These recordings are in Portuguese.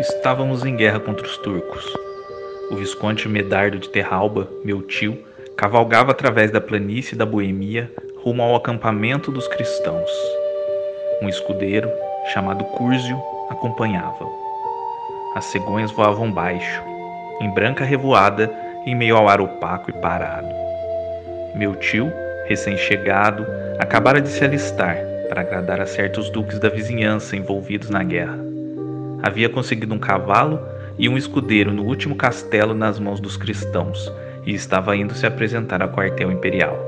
Estávamos em guerra contra os turcos. O Visconde Medardo de Terralba, meu tio, cavalgava através da planície da Boemia rumo ao acampamento dos cristãos. Um escudeiro, chamado Cúrzio, acompanhava-o. As cegonhas voavam baixo, em branca revoada, em meio ao ar opaco e parado. Meu tio, recém-chegado, acabara de se alistar para agradar a certos duques da vizinhança envolvidos na guerra. Havia conseguido um cavalo e um escudeiro no último castelo nas mãos dos cristãos e estava indo se apresentar ao quartel imperial.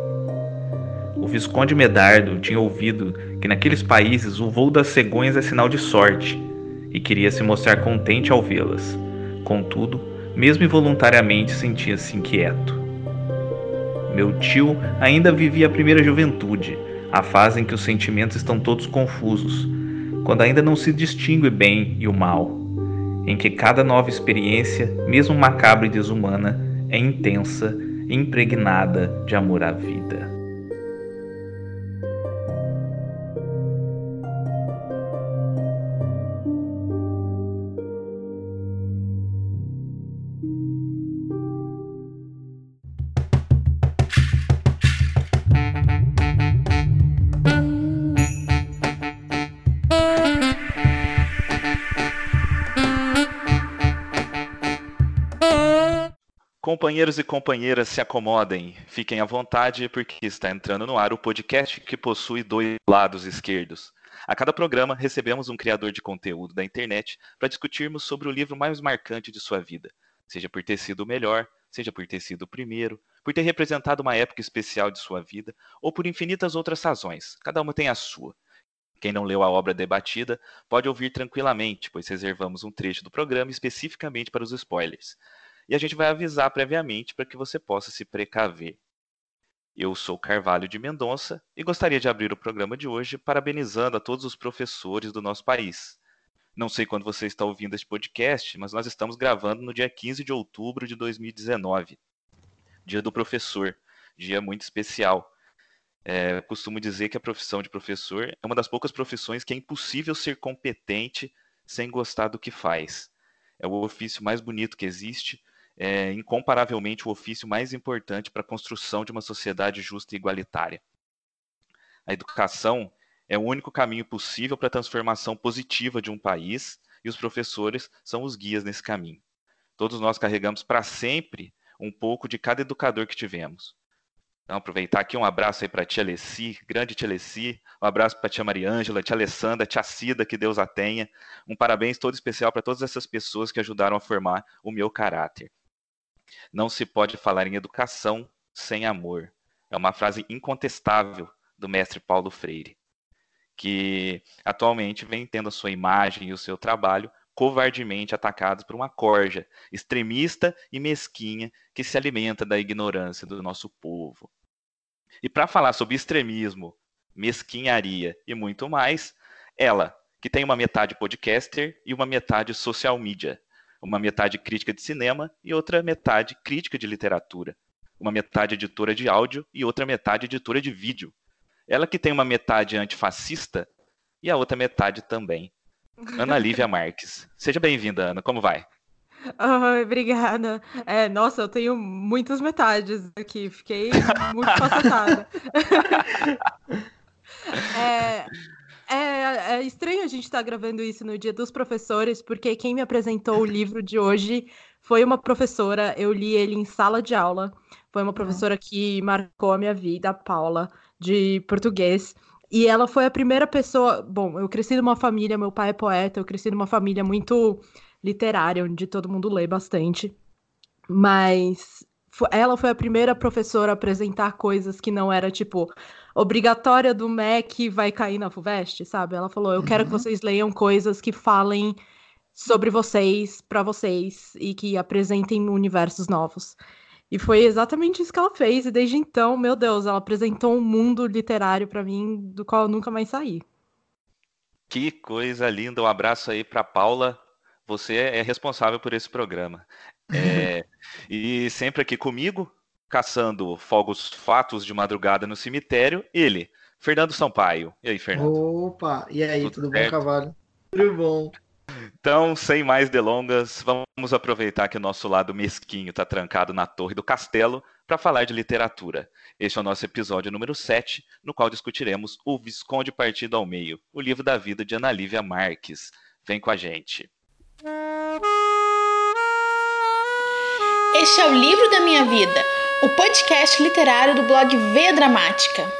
O Visconde Medardo tinha ouvido que naqueles países o voo das cegonhas é sinal de sorte e queria se mostrar contente ao vê-las. Contudo, mesmo involuntariamente sentia-se inquieto. Meu tio ainda vivia a primeira juventude a fase em que os sentimentos estão todos confusos, quando ainda não se distingue bem e o mal, em que cada nova experiência, mesmo macabra e desumana, é intensa e impregnada de amor à vida. Companheiros e companheiras, se acomodem, fiquem à vontade, porque está entrando no ar o podcast que possui dois lados esquerdos. A cada programa, recebemos um criador de conteúdo da internet para discutirmos sobre o livro mais marcante de sua vida, seja por ter sido o melhor, seja por ter sido o primeiro, por ter representado uma época especial de sua vida, ou por infinitas outras razões. Cada uma tem a sua. Quem não leu a obra debatida pode ouvir tranquilamente, pois reservamos um trecho do programa especificamente para os spoilers e a gente vai avisar previamente para que você possa se precaver. Eu sou Carvalho de Mendonça e gostaria de abrir o programa de hoje parabenizando a todos os professores do nosso país. Não sei quando você está ouvindo este podcast, mas nós estamos gravando no dia 15 de outubro de 2019, Dia do Professor, dia muito especial. É, costumo dizer que a profissão de professor é uma das poucas profissões que é impossível ser competente sem gostar do que faz. É o ofício mais bonito que existe, é incomparavelmente o ofício mais importante para a construção de uma sociedade justa e igualitária. A educação é o único caminho possível para a transformação positiva de um país e os professores são os guias nesse caminho. Todos nós carregamos para sempre um pouco de cada educador que tivemos. Então, aproveitar aqui um abraço aí para a tia Alessi, grande tia Alessi, um abraço para a tia Mariângela, tia Alessandra, tia Cida, que Deus a tenha. Um parabéns todo especial para todas essas pessoas que ajudaram a formar o meu caráter. Não se pode falar em educação sem amor. É uma frase incontestável do mestre Paulo Freire, que atualmente vem tendo a sua imagem e o seu trabalho covardemente atacados por uma corja extremista e mesquinha que se alimenta da ignorância do nosso povo. E para falar sobre extremismo, mesquinharia e muito mais, ela, que tem uma metade podcaster e uma metade social media, uma metade crítica de cinema e outra metade crítica de literatura, uma metade editora de áudio e outra metade editora de vídeo. Ela que tem uma metade antifascista e a outra metade também. Ana Lívia Marques. Seja bem-vinda, Ana. Como vai? Oi, obrigada. É, nossa, eu tenho muitas metades aqui. Fiquei muito facetada. é, é, é estranho a gente estar tá gravando isso no dia dos professores, porque quem me apresentou o livro de hoje foi uma professora. Eu li ele em sala de aula. Foi uma professora que marcou a minha vida, a Paula, de português. E ela foi a primeira pessoa. Bom, eu cresci numa família, meu pai é poeta, eu cresci numa família muito literária, onde todo mundo lê bastante. Mas ela foi a primeira professora a apresentar coisas que não era tipo obrigatória do MEC vai cair na FUVEST, sabe? Ela falou: "Eu quero que uhum. vocês leiam coisas que falem sobre vocês, para vocês e que apresentem universos novos". E foi exatamente isso que ela fez, e desde então, meu Deus, ela apresentou um mundo literário para mim do qual eu nunca mais saí. Que coisa linda! Um abraço aí para Paula. Você é responsável por esse programa. É, e sempre aqui comigo, caçando fogos fatos de madrugada no cemitério, ele, Fernando Sampaio. E aí, Fernando? Opa, e aí, tudo, tudo bom, Cavalo? Tudo bom. Então, sem mais delongas, vamos aproveitar que o nosso lado mesquinho está trancado na torre do castelo para falar de literatura. Este é o nosso episódio número 7, no qual discutiremos O Visconde Partido ao Meio, o livro da vida de Ana Lívia Marques. Vem com a gente. Este é o Livro da Minha Vida, o podcast literário do blog V Dramática.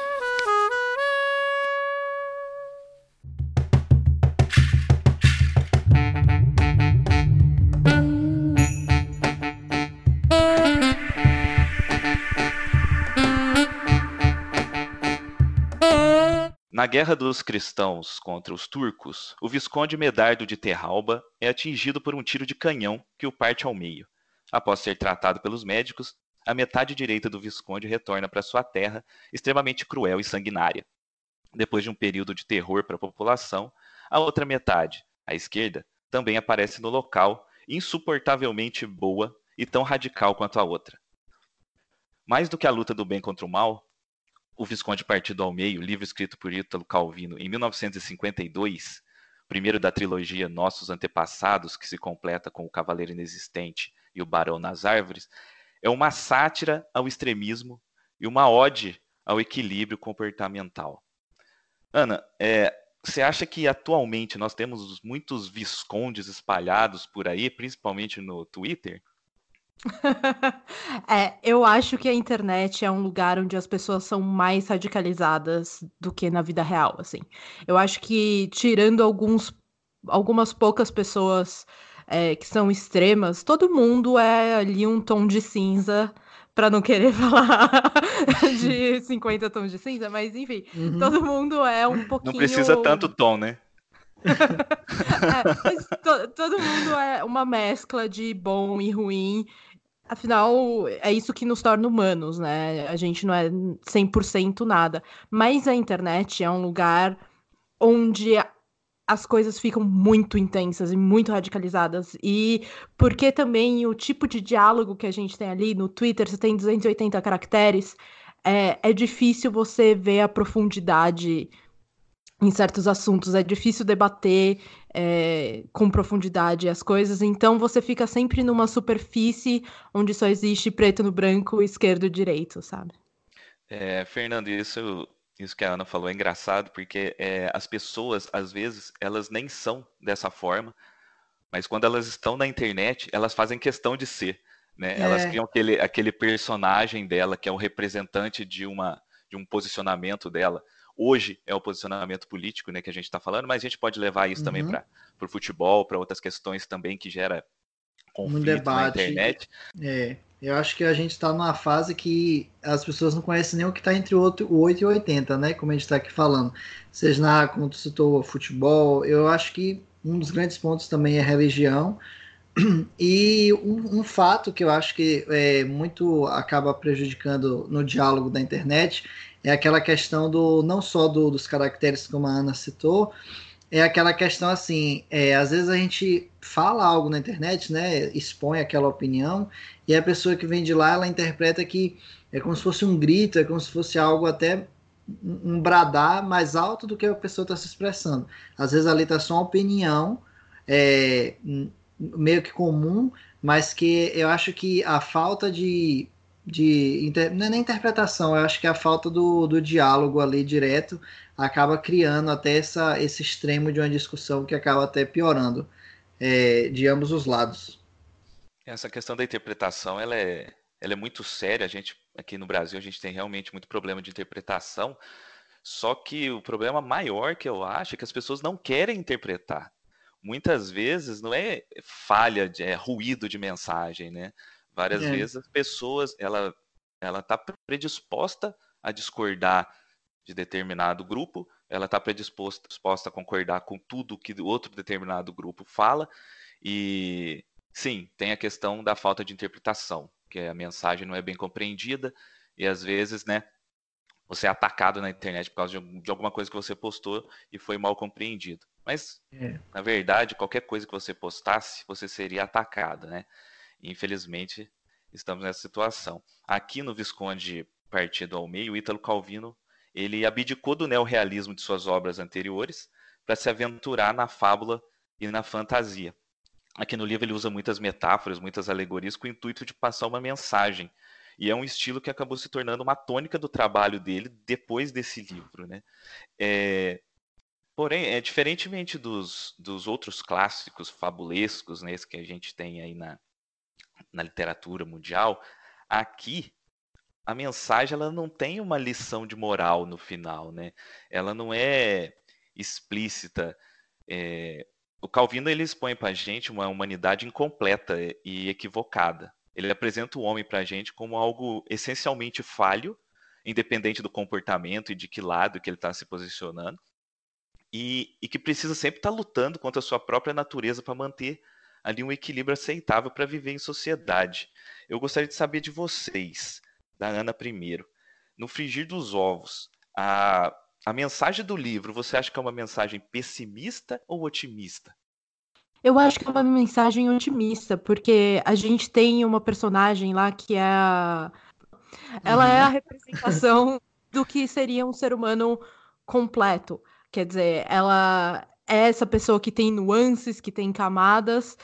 Na Guerra dos Cristãos contra os turcos, o Visconde Medardo de Terralba é atingido por um tiro de canhão que o parte ao meio. Após ser tratado pelos médicos, a metade direita do Visconde retorna para sua terra, extremamente cruel e sanguinária. Depois de um período de terror para a população, a outra metade, a esquerda, também aparece no local, insuportavelmente boa e tão radical quanto a outra. Mais do que a luta do bem contra o mal, o Visconde Partido ao Meio, livro escrito por Ítalo Calvino em 1952, primeiro da trilogia Nossos Antepassados, que se completa com O Cavaleiro Inexistente e O Barão nas Árvores, é uma sátira ao extremismo e uma ode ao equilíbrio comportamental. Ana, é, você acha que atualmente nós temos muitos viscondes espalhados por aí, principalmente no Twitter? É, eu acho que a internet é um lugar onde as pessoas são mais radicalizadas do que na vida real, assim. Eu acho que tirando alguns, algumas poucas pessoas é, que são extremas, todo mundo é ali um tom de cinza, para não querer falar de 50 tons de cinza, mas enfim, uhum. todo mundo é um pouquinho. Não precisa tanto tom, né? é, to, todo mundo é uma mescla de bom e ruim. Afinal, é isso que nos torna humanos, né? A gente não é 100% nada. Mas a internet é um lugar onde as coisas ficam muito intensas e muito radicalizadas. E porque também o tipo de diálogo que a gente tem ali no Twitter, você tem 280 caracteres, é, é difícil você ver a profundidade em certos assuntos, é difícil debater é, com profundidade as coisas, então você fica sempre numa superfície onde só existe preto no branco, esquerdo e direito, sabe? É, Fernando, isso, isso que a Ana falou é engraçado, porque é, as pessoas, às vezes, elas nem são dessa forma, mas quando elas estão na internet, elas fazem questão de ser. Né? É. Elas criam aquele, aquele personagem dela, que é o representante de, uma, de um posicionamento dela hoje é o posicionamento político né, que a gente está falando, mas a gente pode levar isso uhum. também para o futebol, para outras questões também que gera conflito um debate, na internet. É, eu acho que a gente está numa fase que as pessoas não conhecem nem o que está entre o 8 e 80, né? Como a gente está aqui falando. Seja na, como tu citou, futebol, eu acho que um dos grandes pontos também é religião. E um, um, fato que eu acho que é, muito acaba prejudicando no diálogo da internet é aquela questão do não só do, dos caracteres como a Ana citou, é aquela questão assim, é, às vezes a gente fala algo na internet, né, expõe aquela opinião e a pessoa que vem de lá ela interpreta que é como se fosse um grito, é como se fosse algo até um bradar mais alto do que a pessoa está se expressando. Às vezes ali está só uma opinião é, meio que comum, mas que eu acho que a falta de de inter... não é nem interpretação, eu acho que a falta do, do diálogo ali direto acaba criando até essa, esse extremo de uma discussão que acaba até piorando é, de ambos os lados. Essa questão da interpretação ela é, ela é muito séria. A gente aqui no Brasil a gente tem realmente muito problema de interpretação. Só que o problema maior que eu acho é que as pessoas não querem interpretar. Muitas vezes não é falha, de, é ruído de mensagem, né? Várias é. vezes as pessoas, ela ela está predisposta a discordar de determinado grupo, ela está predisposta, disposta a concordar com tudo que outro determinado grupo fala, e sim, tem a questão da falta de interpretação, que a mensagem não é bem compreendida, e às vezes, né, você é atacado na internet por causa de, de alguma coisa que você postou e foi mal compreendido. Mas, é. na verdade, qualquer coisa que você postasse, você seria atacado, né? Infelizmente, estamos nessa situação. Aqui no Visconde Partido ao Meio, Ítalo Calvino ele abdicou do neorrealismo de suas obras anteriores para se aventurar na fábula e na fantasia. Aqui no livro ele usa muitas metáforas, muitas alegorias com o intuito de passar uma mensagem. E é um estilo que acabou se tornando uma tônica do trabalho dele depois desse livro. Né? É... Porém, é, diferentemente dos, dos outros clássicos fabulescos né, que a gente tem aí na, na literatura mundial, aqui a mensagem ela não tem uma lição de moral no final, né? Ela não é explícita. É... O Calvino ele expõe para a gente uma humanidade incompleta e equivocada. Ele apresenta o homem para a gente como algo essencialmente falho, independente do comportamento e de que lado que ele está se posicionando, e, e, que precisa sempre estar tá lutando contra a sua própria natureza para manter ali um equilíbrio aceitável para viver em sociedade. Eu gostaria de saber de vocês, da Ana primeiro, no frigir dos ovos, a, a mensagem do livro, você acha que é uma mensagem pessimista ou otimista? Eu acho que é uma mensagem otimista, porque a gente tem uma personagem lá que é a... Ela é a uhum. representação do que seria um ser humano completo. Quer dizer, ela é essa pessoa que tem nuances, que tem camadas,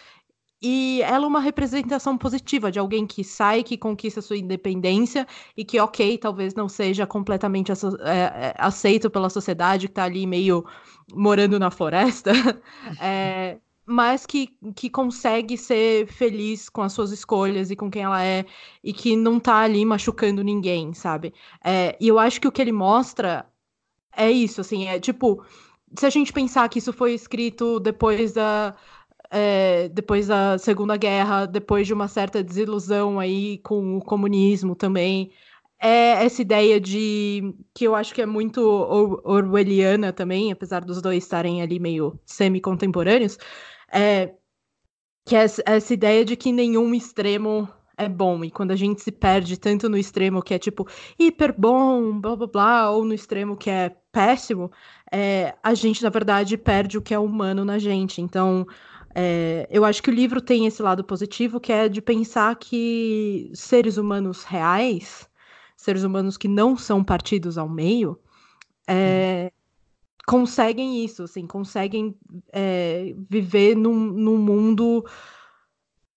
e ela é uma representação positiva de alguém que sai, que conquista sua independência e que, ok, talvez não seja completamente é, é, aceito pela sociedade, que está ali meio morando na floresta, é, mas que, que consegue ser feliz com as suas escolhas e com quem ela é, e que não está ali machucando ninguém, sabe? É, e eu acho que o que ele mostra é isso, assim, é tipo, se a gente pensar que isso foi escrito depois da é, depois da Segunda Guerra, depois de uma certa desilusão aí com o comunismo também. É essa ideia de que eu acho que é muito orwelliana também, apesar dos dois estarem ali meio semi-contemporâneos, é, que é essa ideia de que nenhum extremo é bom. E quando a gente se perde tanto no extremo que é tipo hiper bom, blá blá blá, ou no extremo que é péssimo, é, a gente, na verdade, perde o que é humano na gente. Então, é, eu acho que o livro tem esse lado positivo, que é de pensar que seres humanos reais, seres humanos que não são partidos ao meio, é, conseguem isso, assim, conseguem é, viver num, num mundo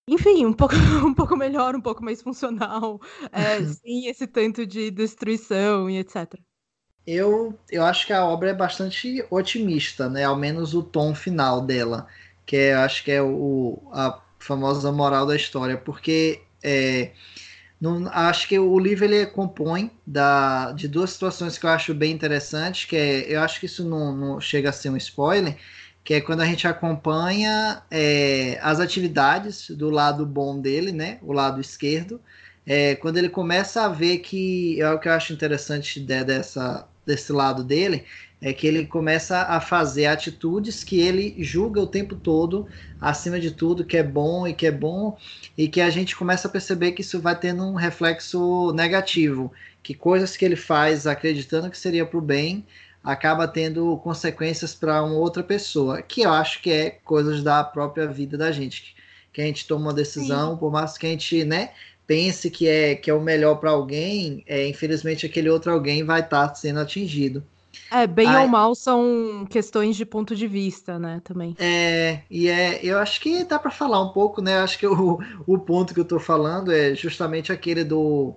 enfim, um pouco, um pouco melhor, um pouco mais funcional, é, sem esse tanto de destruição e etc. Eu, eu acho que a obra é bastante otimista, né? Ao menos o tom final dela que é, acho que é o, a famosa moral da história, porque é, não, acho que o livro ele compõe da, de duas situações que eu acho bem interessantes, que é, eu acho que isso não, não chega a ser um spoiler, que é quando a gente acompanha é, as atividades do lado bom dele, né, o lado esquerdo, é, quando ele começa a ver que é o que eu acho interessante de, dessa, desse lado dele, é que ele começa a fazer atitudes que ele julga o tempo todo, acima de tudo, que é bom e que é bom, e que a gente começa a perceber que isso vai tendo um reflexo negativo, que coisas que ele faz acreditando que seria para o bem, acaba tendo consequências para uma outra pessoa, que eu acho que é coisas da própria vida da gente, que a gente toma uma decisão, Sim. por mais que a gente, né, pense que é que é o melhor para alguém, é, infelizmente aquele outro alguém vai estar tá sendo atingido. É, bem Ai, ou mal são questões de ponto de vista, né, também. É, e é, eu acho que dá para falar um pouco, né? Acho que o, o ponto que eu tô falando é justamente aquele do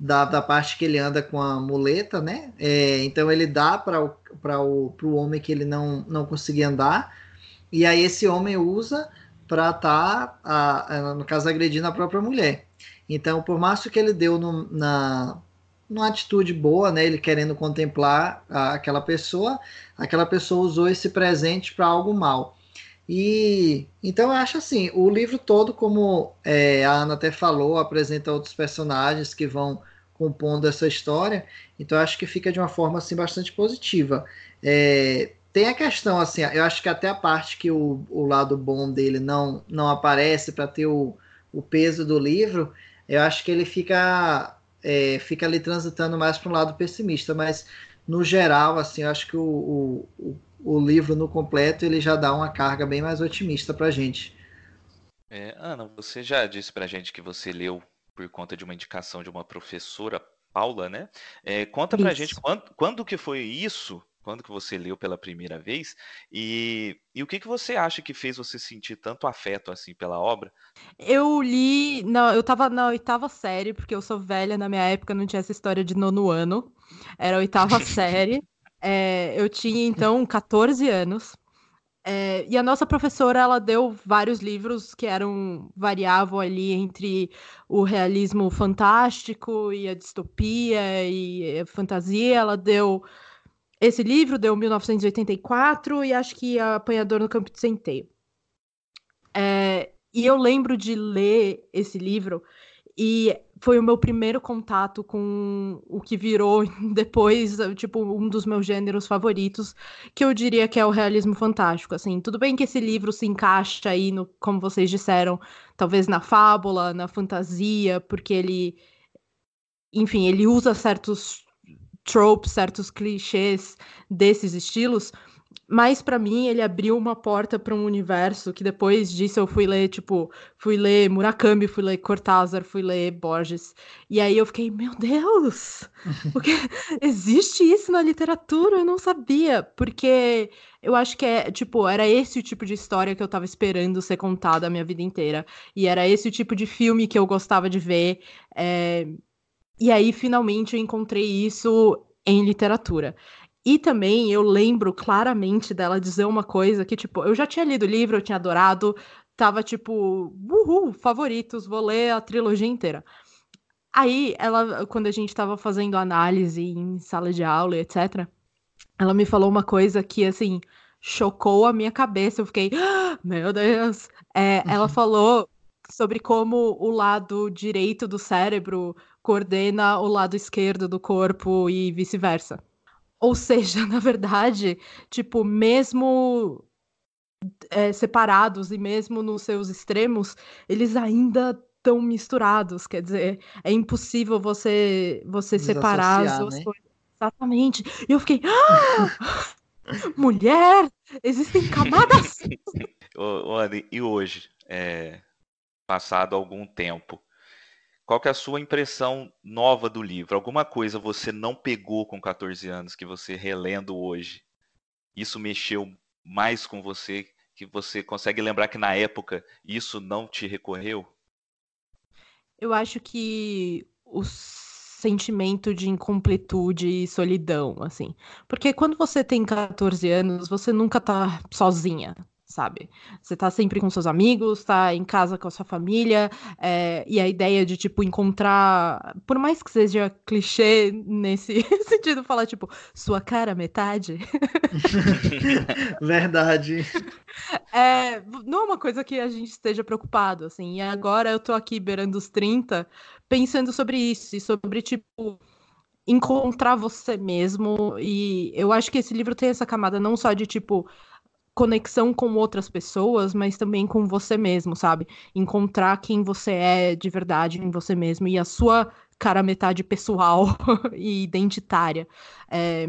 da, da parte que ele anda com a muleta, né? É, então ele dá para o, para o pro homem que ele não, não conseguia andar, e aí esse homem usa para estar, tá, no caso, agredindo a própria mulher. Então, por mais que ele deu no, na numa atitude boa, né? Ele querendo contemplar a, aquela pessoa, aquela pessoa usou esse presente para algo mal. E então eu acho assim, o livro todo, como é, a Ana até falou, apresenta outros personagens que vão compondo essa história. Então eu acho que fica de uma forma assim bastante positiva. É, tem a questão assim, eu acho que até a parte que o, o lado bom dele não não aparece para ter o, o peso do livro, eu acho que ele fica é, fica ali transitando mais para um lado pessimista, mas no geral, assim, eu acho que o, o, o livro no completo ele já dá uma carga bem mais otimista para a gente. É, Ana, você já disse para a gente que você leu por conta de uma indicação de uma professora, Paula, né? É, conta para a gente quando, quando que foi isso quando que você leu pela primeira vez e, e o que, que você acha que fez você sentir tanto afeto assim pela obra? Eu li, não, eu estava na oitava série, porque eu sou velha, na minha época não tinha essa história de nono ano, era a oitava série. É, eu tinha então 14 anos. É, e a nossa professora ela deu vários livros que eram variavam ali entre o realismo fantástico e a distopia e a fantasia. Ela deu esse livro, deu 1984 e acho que Apanhador no Campo de Centeio. É, e eu lembro de ler esse livro e foi o meu primeiro contato com o que virou depois, tipo, um dos meus gêneros favoritos, que eu diria que é o realismo fantástico, assim. Tudo bem que esse livro se encaixa aí no, como vocês disseram, talvez na fábula, na fantasia, porque ele enfim, ele usa certos tropes, certos clichês desses estilos, mas para mim ele abriu uma porta para um universo que depois disso eu fui ler, tipo, fui ler Murakami, fui ler Cortázar, fui ler Borges. E aí eu fiquei, meu Deus! Porque existe isso na literatura, eu não sabia, porque eu acho que é, tipo, era esse o tipo de história que eu tava esperando ser contada a minha vida inteira. E era esse o tipo de filme que eu gostava de ver. É... E aí, finalmente, eu encontrei isso em literatura. E também eu lembro claramente dela dizer uma coisa que, tipo, eu já tinha lido o livro, eu tinha adorado, tava tipo, uhul, favoritos, vou ler a trilogia inteira. Aí, ela, quando a gente tava fazendo análise em sala de aula, etc., ela me falou uma coisa que, assim, chocou a minha cabeça. Eu fiquei, ah, meu Deus! É, ela uhum. falou sobre como o lado direito do cérebro coordena o lado esquerdo do corpo e vice-versa. Ou seja, na verdade, tipo, mesmo é, separados e mesmo nos seus extremos, eles ainda estão misturados. Quer dizer, é impossível você você separar as duas né? coisas. Exatamente. E eu fiquei. Ah! Mulher! Existem camadas! ô, e hoje? É, passado algum tempo, qual que é a sua impressão nova do livro? Alguma coisa você não pegou com 14 anos que você relendo hoje? Isso mexeu mais com você que você consegue lembrar que na época isso não te recorreu? Eu acho que o sentimento de incompletude e solidão, assim. Porque quando você tem 14 anos, você nunca tá sozinha, sabe? Você tá sempre com seus amigos, tá em casa com a sua família, é, e a ideia de, tipo, encontrar, por mais que seja clichê nesse sentido, falar, tipo, sua cara metade. Verdade. É, não é uma coisa que a gente esteja preocupado, assim, e agora eu tô aqui beirando os 30, pensando sobre isso, e sobre, tipo, encontrar você mesmo, e eu acho que esse livro tem essa camada não só de, tipo, conexão com outras pessoas, mas também com você mesmo, sabe? Encontrar quem você é de verdade em você mesmo e a sua cara metade pessoal e identitária. É...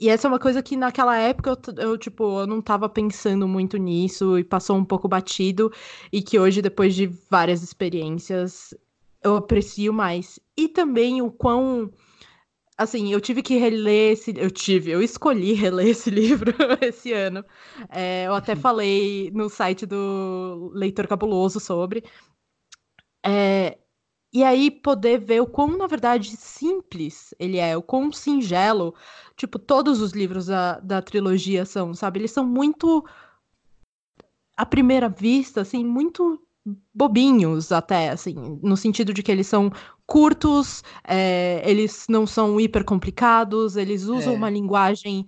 E essa é uma coisa que naquela época eu, eu, tipo, eu não tava pensando muito nisso e passou um pouco batido, e que hoje, depois de várias experiências, eu aprecio mais. E também o quão assim, eu tive que reler esse. Eu tive, eu escolhi reler esse livro esse ano. É, eu até uhum. falei no site do Leitor Cabuloso sobre. É, e aí poder ver o quão, na verdade, simples ele é, o quão singelo, tipo, todos os livros da, da trilogia são, sabe? Eles são muito, à primeira vista, assim, muito bobinhos até, assim, no sentido de que eles são curtos, é, eles não são hiper complicados, eles usam é. uma linguagem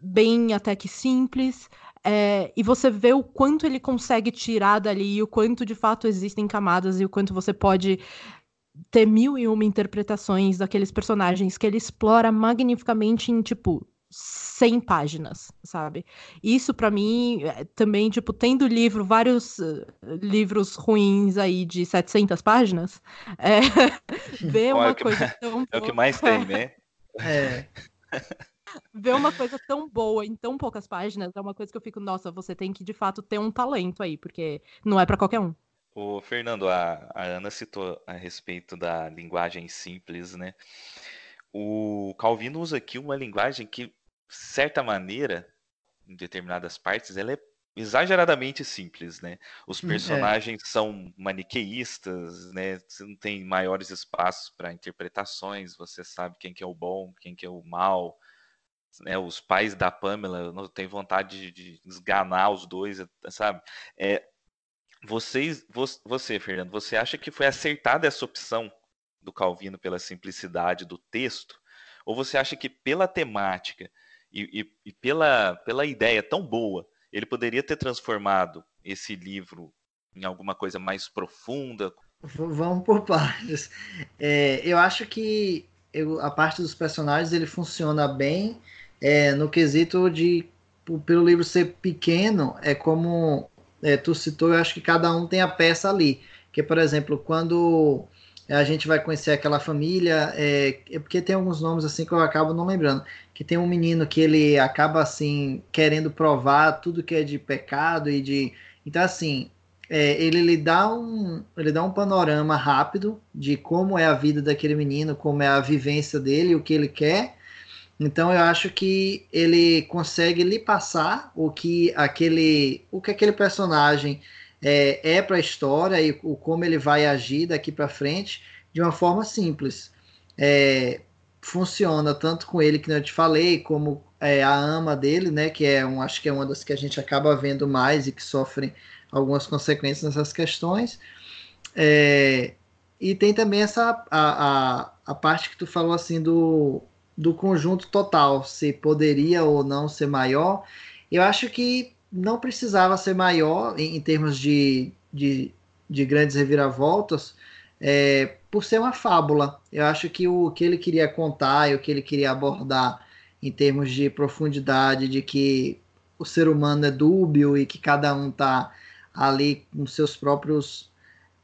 bem até que simples, é, e você vê o quanto ele consegue tirar dali, e o quanto de fato existem camadas, e o quanto você pode ter mil e uma interpretações daqueles personagens que ele explora magnificamente em, tipo, 100 páginas, sabe? Isso para mim é, também, tipo, tendo livro, vários uh, livros ruins aí de 700 páginas, é, ver uma é coisa mais, tão É o que mais tem, né? É. ver uma coisa tão boa em tão poucas páginas é uma coisa que eu fico, nossa, você tem que de fato ter um talento aí, porque não é para qualquer um. O Fernando, a, a Ana citou a respeito da linguagem simples, né? O Calvino usa aqui uma linguagem que certa maneira, em determinadas partes, ela é exageradamente simples, né? Os hum, é. personagens é. são maniqueístas, né? Você não tem maiores espaços para interpretações, você sabe quem que é o bom, quem que é o mal, né? Os pais da Pamela não tem vontade de esganar os dois, sabe? É, vocês, você, Fernando, você acha que foi acertada essa opção do Calvino pela simplicidade do texto? Ou você acha que pela temática e, e, e pela, pela ideia tão boa ele poderia ter transformado esse livro em alguma coisa mais profunda? Vamos por partes. É, eu acho que eu, a parte dos personagens ele funciona bem é, no quesito de pelo livro ser pequeno, é como é, tu citou, eu acho que cada um tem a peça ali. Que, por exemplo, quando a gente vai conhecer aquela família, é, é, porque tem alguns nomes assim que eu acabo não lembrando, que tem um menino que ele acaba assim querendo provar tudo que é de pecado e de, então assim, é, ele lhe dá um, ele dá um panorama rápido de como é a vida daquele menino, como é a vivência dele, o que ele quer. Então eu acho que ele consegue lhe passar o que aquele, o que aquele personagem é, é para a história e o, como ele vai agir daqui para frente de uma forma simples. É, funciona tanto com ele que eu te falei, como é, a ama dele, né, que é um, acho que é uma das que a gente acaba vendo mais e que sofrem algumas consequências nessas questões. É, e tem também essa a, a, a parte que tu falou assim do, do conjunto total, se poderia ou não ser maior. Eu acho que não precisava ser maior em, em termos de, de, de, grandes reviravoltas, é, por ser uma fábula. Eu acho que o que ele queria contar e o que ele queria abordar em termos de profundidade, de que o ser humano é dúbio e que cada um está ali com seus próprios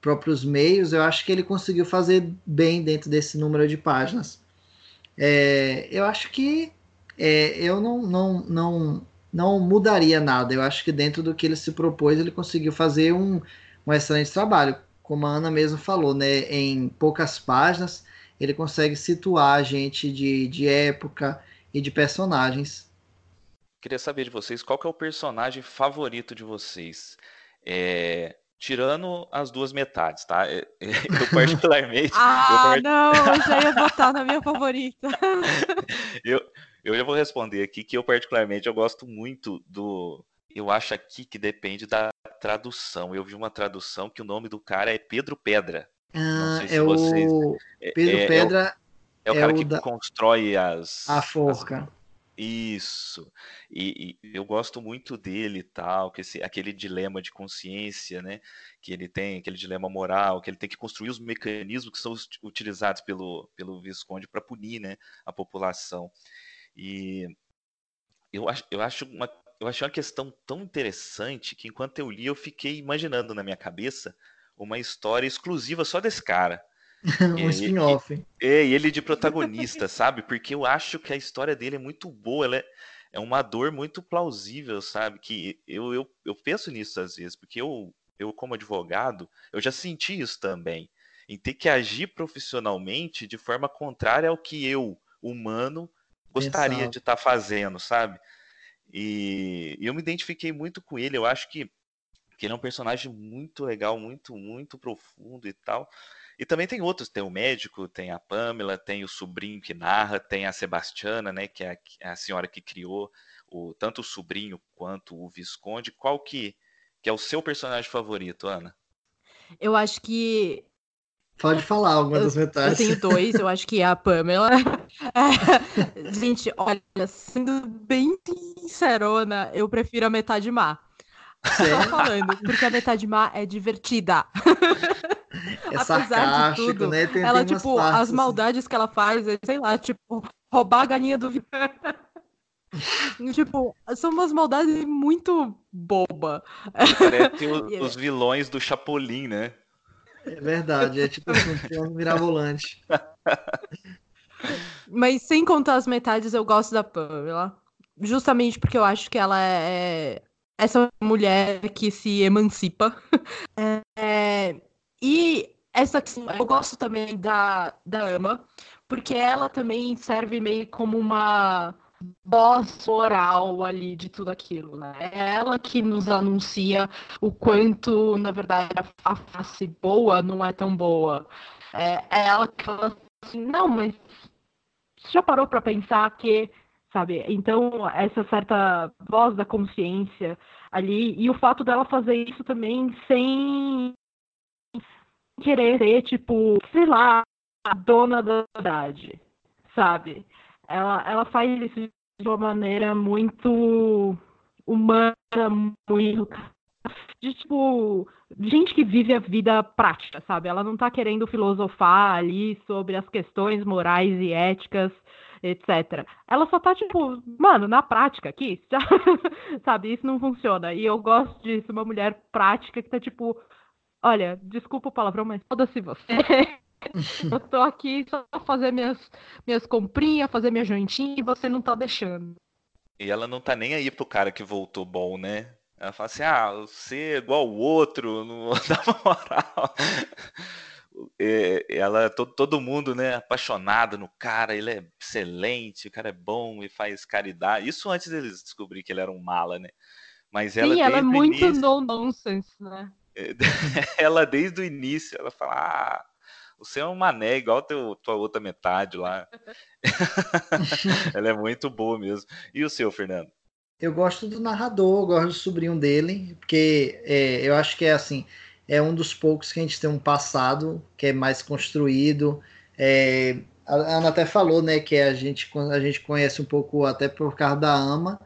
próprios meios, eu acho que ele conseguiu fazer bem dentro desse número de páginas. É, eu acho que é, eu não, não, não não mudaria nada. Eu acho que dentro do que ele se propôs, ele conseguiu fazer um, um excelente trabalho. Como a Ana mesmo falou, né, em poucas páginas, ele consegue situar a gente de, de época e de personagens. Queria saber de vocês qual que é o personagem favorito de vocês. É, tirando as duas metades, tá? É, eu particularmente. ah, eu não, eu já ia votar na minha favorita. eu, eu já vou responder aqui que eu, particularmente, eu gosto muito do. Eu acho aqui que depende da tradução. Eu vi uma tradução que o nome do cara é Pedro Pedra. Ah, é vocês... o é, Pedro é, Pedra. É o, é o cara o que da... constrói as. A forca. As... Isso. E, e, eu gosto muito dele e tal, que esse, aquele dilema de consciência, né? Que ele tem, aquele dilema moral, que ele tem que construir os mecanismos que são utilizados pelo, pelo Visconde para punir né, a população. E eu acho, eu acho uma, eu achei uma questão tão interessante que enquanto eu li, eu fiquei imaginando na minha cabeça uma história exclusiva só desse cara. um spin-off. E, e, ele de protagonista, sabe? Porque eu acho que a história dele é muito boa, ela é, é uma dor muito plausível, sabe? Que eu, eu, eu penso nisso às vezes, porque eu, eu, como advogado, eu já senti isso também. Em ter que agir profissionalmente de forma contrária ao que eu, humano, gostaria Exato. de estar tá fazendo, sabe? E, e, eu me identifiquei muito com ele. Eu acho que, que ele é um personagem muito legal, muito, muito profundo e tal. E também tem outros, tem o médico, tem a Pamela, tem o sobrinho que narra, tem a Sebastiana, né, que é a, a senhora que criou o, tanto o sobrinho quanto o Visconde. Qual que, que é o seu personagem favorito, Ana? Eu acho que Pode falar alguma das metades. Eu tenho dois, eu acho que é a Pamela. É, gente, olha, sendo bem sincerona, eu prefiro a metade má. Só falando, porque a metade má é divertida. É Apesar de tudo, né? Tem, ela, tem tipo, partes, as assim. maldades assim. que ela faz, é, sei lá, tipo, roubar a galinha do tipo, são umas maldades muito boba. Parece os, os vilões do Chapolin, né? É verdade, é tipo assim, um mirabolante. Mas sem contar as metades, eu gosto da Pamela. Justamente porque eu acho que ela é essa mulher que se emancipa. É... E essa eu gosto também da, da Ama, porque ela também serve meio como uma voz oral ali de tudo aquilo, né? É ela que nos anuncia o quanto, na verdade, a face boa não é tão boa. É, é ela que fala assim, não, mas você já parou para pensar que, sabe? Então, essa certa voz da consciência ali, e o fato dela fazer isso também sem querer ser, tipo, sei lá, a dona da verdade, sabe? Ela, ela faz isso de uma maneira muito humana, muito de tipo gente que vive a vida prática, sabe? Ela não tá querendo filosofar ali sobre as questões morais e éticas, etc. Ela só tá tipo, mano, na prática aqui, sabe? Isso não funciona. E eu gosto disso, uma mulher prática que tá tipo, olha, desculpa o palavrão, mas foda-se você. eu tô aqui só pra fazer minhas, minhas comprinhas, fazer minha jantinha e você não tá deixando. E ela não tá nem aí pro cara que voltou bom, né? Ela fala assim: ah, você é igual o outro, não dá moral. É, ela, todo, todo mundo, né, apaixonado no cara, ele é excelente, o cara é bom e faz caridade. Isso antes deles descobrir que ele era um mala, né? Mas ela Sim, ela é muito início, no nonsense, né? ela desde o início, ela fala: ah, você é um mané, igual teu, tua outra metade lá. ela é muito boa mesmo. E o seu, Fernando? Eu gosto do narrador, gosto do sobrinho dele, porque é, eu acho que é assim, é um dos poucos que a gente tem um passado que é mais construído. É, a Ana até falou, né, que a gente, a gente conhece um pouco até por causa da Ama,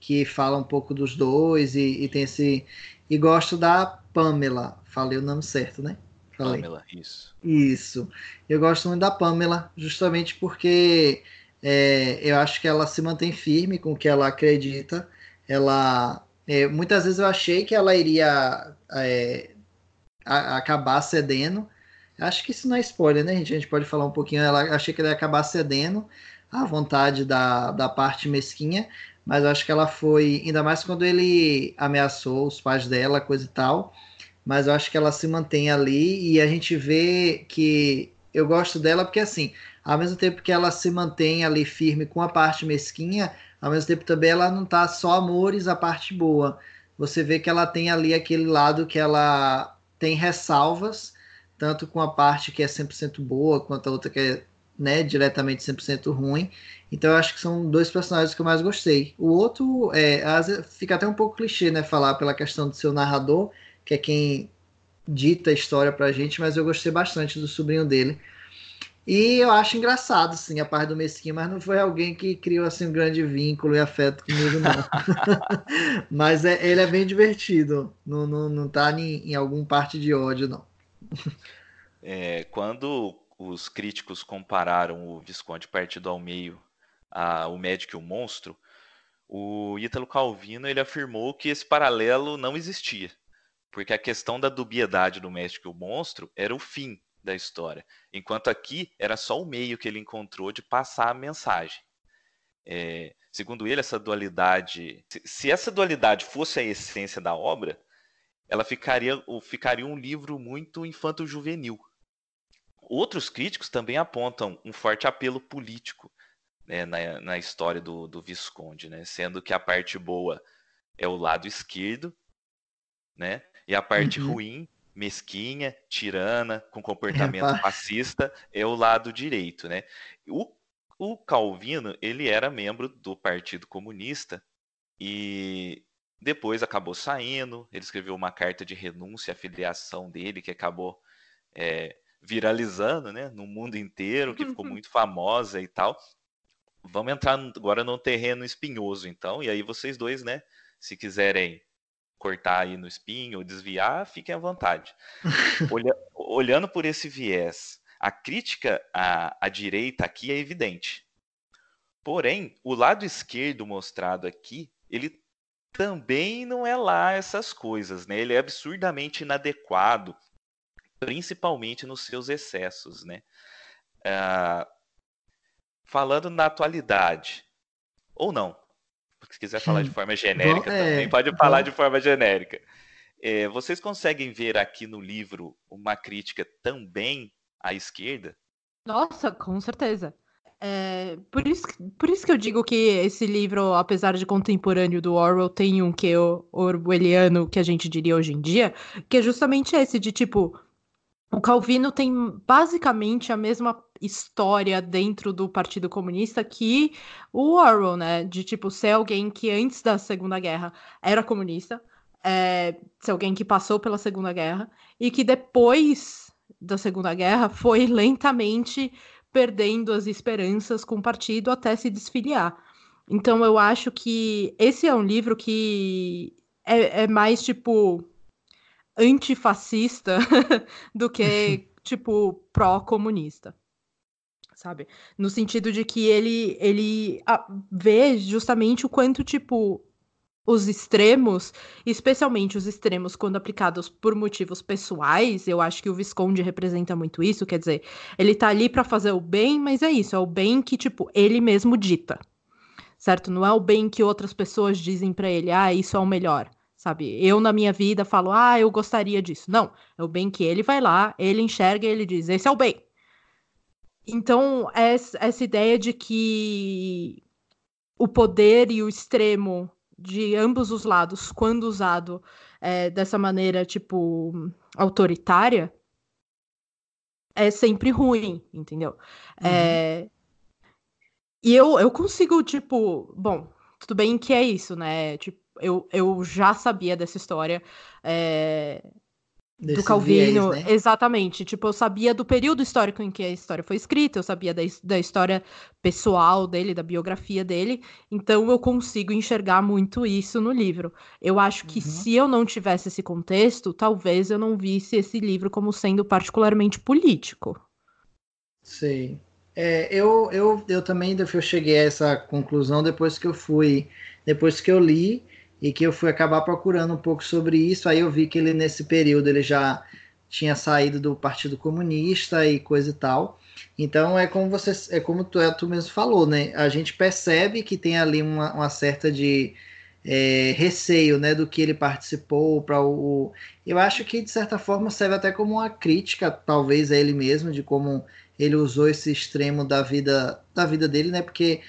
que fala um pouco dos dois e, e tem esse. E gosto da Pamela, falei o nome certo, né? Falei. Pamela, isso. Isso. Eu gosto muito da Pamela, justamente porque é, eu acho que ela se mantém firme com o que ela acredita. Ela, é, muitas vezes eu achei que ela iria é, a, acabar cedendo. Acho que isso não é spoiler, né, gente? A gente pode falar um pouquinho. Ela achei que ela ia acabar cedendo à vontade da, da parte mesquinha, mas eu acho que ela foi, ainda mais quando ele ameaçou os pais dela, coisa e tal. Mas eu acho que ela se mantém ali e a gente vê que eu gosto dela porque assim ao mesmo tempo que ela se mantém ali firme com a parte mesquinha, ao mesmo tempo também ela não tá só amores a parte boa. Você vê que ela tem ali aquele lado que ela tem ressalvas, tanto com a parte que é 100% boa, quanto a outra que é né, diretamente 100% ruim. Então eu acho que são dois personagens que eu mais gostei. O outro é, fica até um pouco clichê, né, falar pela questão do seu narrador, que é quem dita a história pra gente, mas eu gostei bastante do sobrinho dele. E eu acho engraçado, assim, a parte do Mesquinha, mas não foi alguém que criou, assim, um grande vínculo e afeto comigo, não. mas é, ele é bem divertido, não, não, não tá em, em algum parte de ódio, não. É, quando os críticos compararam o Visconde Partido ao Meio ao Médico e o Monstro, o Ítalo Calvino ele afirmou que esse paralelo não existia, porque a questão da dubiedade do Médico e o Monstro era o fim da história. Enquanto aqui era só o meio que ele encontrou de passar a mensagem. É, segundo ele, essa dualidade. Se, se, essa dualidade fosse a essência da obra, ela ficaria, ficaria um livro muito infanto-juvenil. Outros críticos também apontam um forte apelo político né, na, na, história do, do Visconde, né, sendo que a parte boa é o lado esquerdo, né, e a parte uhum. ruim mesquinha, tirana, com comportamento Epa. fascista, é o lado direito, né? O, o Calvino, ele era membro do Partido Comunista e depois acabou saindo, ele escreveu uma carta de renúncia à filiação dele, que acabou é, viralizando, né, no mundo inteiro, que ficou muito famosa e tal. Vamos entrar agora num terreno espinhoso, então, e aí vocês dois, né, se quiserem cortar aí no espinho ou desviar, fiquem à vontade. Olha, olhando por esse viés, a crítica à, à direita aqui é evidente. Porém, o lado esquerdo mostrado aqui, ele também não é lá essas coisas, né? Ele é absurdamente inadequado, principalmente nos seus excessos, né? Uh, falando na atualidade, ou não, se quiser falar de forma genérica é, também, pode falar de forma genérica. É, vocês conseguem ver aqui no livro uma crítica também à esquerda? Nossa, com certeza. É, por, isso, por isso que eu digo que esse livro, apesar de contemporâneo do Orwell, tem um que orwelliano que a gente diria hoje em dia, que é justamente esse de tipo. O Calvino tem basicamente a mesma história dentro do Partido Comunista que o Orwell, né? De tipo ser alguém que antes da Segunda Guerra era comunista, é, ser alguém que passou pela Segunda Guerra e que depois da Segunda Guerra foi lentamente perdendo as esperanças com o partido até se desfiliar. Então eu acho que esse é um livro que é, é mais tipo antifascista do que tipo pró-comunista. Sabe? No sentido de que ele ele vê justamente o quanto tipo os extremos, especialmente os extremos quando aplicados por motivos pessoais, eu acho que o Visconde representa muito isso, quer dizer, ele tá ali para fazer o bem, mas é isso, é o bem que, tipo, ele mesmo dita. Certo? Não é o bem que outras pessoas dizem para ele, ah, isso é o melhor. Sabe? Eu na minha vida falo, ah, eu gostaria disso. Não, é o bem que ele vai lá, ele enxerga e ele diz, esse é o bem. Então, essa ideia de que o poder e o extremo de ambos os lados, quando usado é, dessa maneira, tipo, autoritária, é sempre ruim, entendeu? Uhum. É... E eu, eu consigo, tipo, bom, tudo bem que é isso, né? Tipo, eu, eu já sabia dessa história. É... Do Calvino, viés, né? exatamente. Tipo, eu sabia do período histórico em que a história foi escrita, eu sabia da, da história pessoal dele, da biografia dele, então eu consigo enxergar muito isso no livro. Eu acho que uhum. se eu não tivesse esse contexto, talvez eu não visse esse livro como sendo particularmente político. Sim. É, eu, eu, eu também eu cheguei a essa conclusão depois que eu fui, depois que eu li e que eu fui acabar procurando um pouco sobre isso. Aí eu vi que ele nesse período ele já tinha saído do Partido Comunista e coisa e tal. Então é como você é como tu, é, tu mesmo falou, né? A gente percebe que tem ali uma, uma certa de é, receio, né, do que ele participou para o. Eu acho que de certa forma serve até como uma crítica, talvez a ele mesmo, de como ele usou esse extremo da vida da vida dele, né? Porque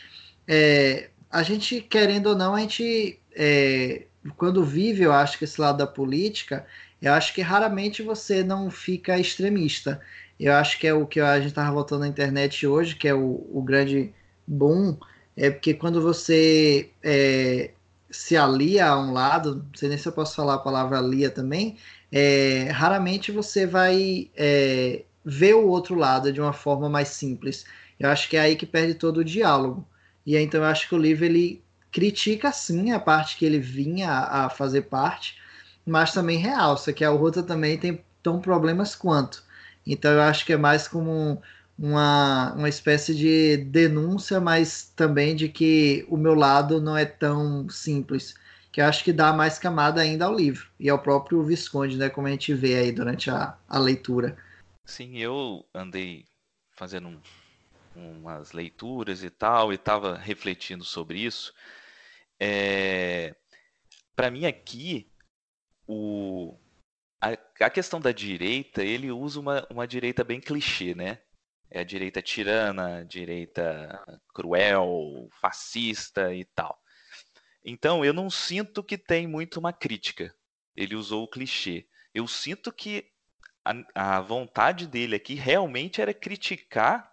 é, a gente querendo ou não a gente é, quando vive, eu acho que esse lado da política, eu acho que raramente você não fica extremista. Eu acho que é o que a gente estava voltando na internet hoje, que é o, o grande boom, é porque quando você é, se alia a um lado, não sei nem se eu posso falar a palavra alia também, é, raramente você vai é, ver o outro lado de uma forma mais simples. Eu acho que é aí que perde todo o diálogo. E então eu acho que o livro ele critica sim a parte que ele vinha a fazer parte, mas também realça que a Rota também tem tão problemas quanto. Então eu acho que é mais como uma, uma espécie de denúncia, mas também de que o meu lado não é tão simples. Que eu acho que dá mais camada ainda ao livro e ao próprio Visconde, né? Como a gente vê aí durante a, a leitura. Sim, eu andei fazendo um, umas leituras e tal, e estava refletindo sobre isso. É, para mim aqui, o, a, a, questão da direita, ele usa uma, uma direita bem clichê, né? É a direita tirana, direita cruel, fascista e tal. Então, eu não sinto que tem muito uma crítica. Ele usou o clichê. Eu sinto que a, a vontade dele aqui realmente era criticar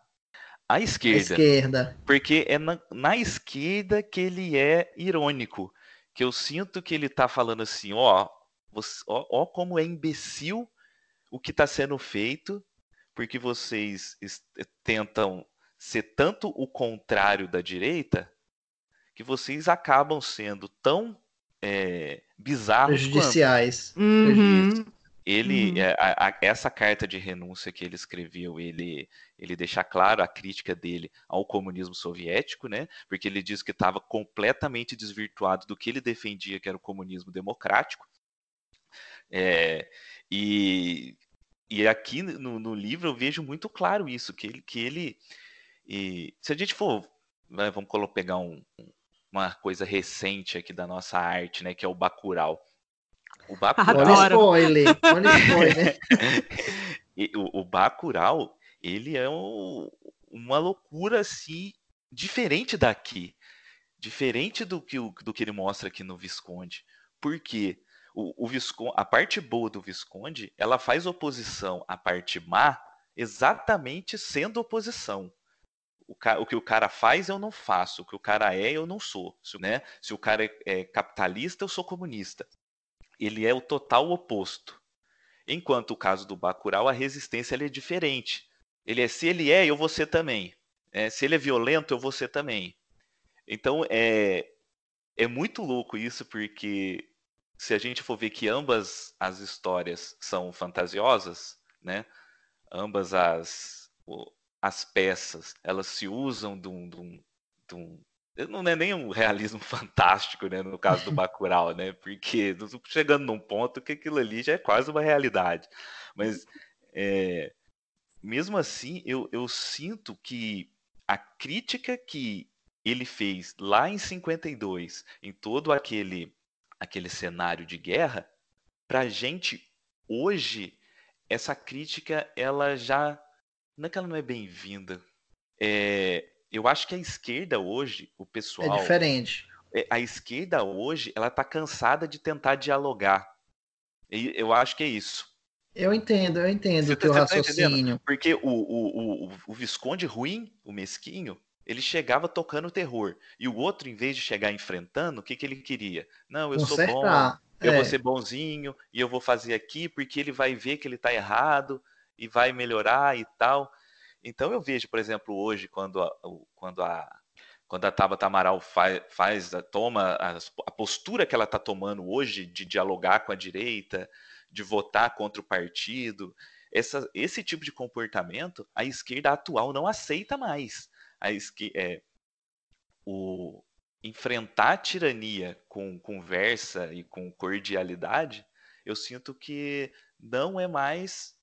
à esquerda. esquerda. Porque é na, na, esquerda que ele é irônico. Que eu sinto que ele tá falando assim, ó, você, ó, ó como é imbecil o que está sendo feito, porque vocês tentam ser tanto o contrário da direita, que vocês acabam sendo tão é, bizarros prejudiciais. Quanto. Uhum. Ele, uhum. É, a, a, essa carta de renúncia que ele escreveu, ele, ele deixa claro a crítica dele ao comunismo soviético, né? Porque ele diz que estava completamente desvirtuado do que ele defendia, que era o comunismo democrático. É, e, e aqui no, no, livro eu vejo muito claro isso, que ele, que ele e, se a gente for, né, vamos pegar um, uma coisa recente aqui da nossa arte, né, que é o Bacurau. O Bacurau. Olha spoiler, olha spoiler. o, o Bacurau, ele é o, uma loucura assim, diferente daqui. Diferente do que, do que ele mostra aqui no Visconde. Por quê? O, o Visconde, a parte boa do Visconde, ela faz oposição à parte má exatamente sendo oposição. O, o, que o cara faz eu não faço, o que o cara é eu não sou. Se, né? Se o cara é, é capitalista, eu sou comunista. Ele é o total oposto. Enquanto o caso do Bacurau, a resistência é diferente. Ele é se ele é, eu vou ser também. É, se ele é violento, eu vou ser também. Então é, é muito louco isso, porque se a gente for ver que ambas as histórias são fantasiosas, né? Ambas as, as peças, elas se usam de um, de um, de um não é nem um realismo fantástico, né, no caso do Bacurau, né, porque chegando num ponto que aquilo ali já é quase uma realidade, mas é, mesmo assim eu, eu sinto que a crítica que ele fez lá em 52, em todo aquele, aquele cenário de guerra, para a gente hoje essa crítica ela já não é que ela não é bem-vinda, é, eu acho que a esquerda hoje, o é pessoal. É diferente. A esquerda hoje, ela tá cansada de tentar dialogar. E eu acho que é isso. Eu entendo, eu entendo o teu tá raciocínio. Tá Porque o, o, o, o Visconde ruim, o mesquinho, ele chegava tocando terror. E o outro, em vez de chegar enfrentando, o que, que ele queria? Não, eu Consertar. sou bom, eu é. vou ser bonzinho, e eu vou fazer aqui porque ele vai ver que ele tá errado e vai melhorar e tal. Então eu vejo, por exemplo, hoje, quando a, quando a, quando a Tabata Amaral faz, faz toma a, a postura que ela está tomando hoje de dialogar com a direita, de votar contra o partido, essa, esse tipo de comportamento a esquerda atual não aceita mais. A esquerda, é, o, enfrentar a tirania com conversa e com cordialidade, eu sinto que não é mais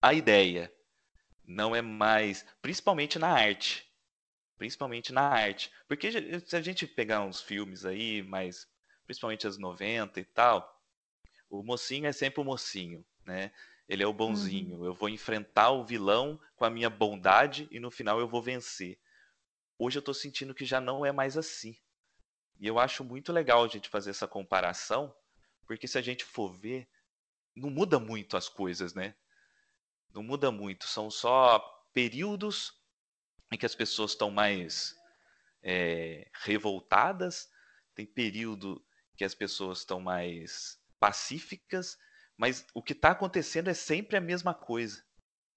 a ideia. Não é mais, principalmente na arte, principalmente na arte, porque se a gente pegar uns filmes aí, mas principalmente as 90 e tal, o mocinho é sempre o mocinho, né? Ele é o bonzinho. Uhum. Eu vou enfrentar o vilão com a minha bondade e no final eu vou vencer. Hoje eu tô sentindo que já não é mais assim. E eu acho muito legal a gente fazer essa comparação, porque se a gente for ver, não muda muito as coisas, né? Não muda muito, são só períodos em que as pessoas estão mais é, revoltadas, tem período que as pessoas estão mais pacíficas, mas o que está acontecendo é sempre a mesma coisa.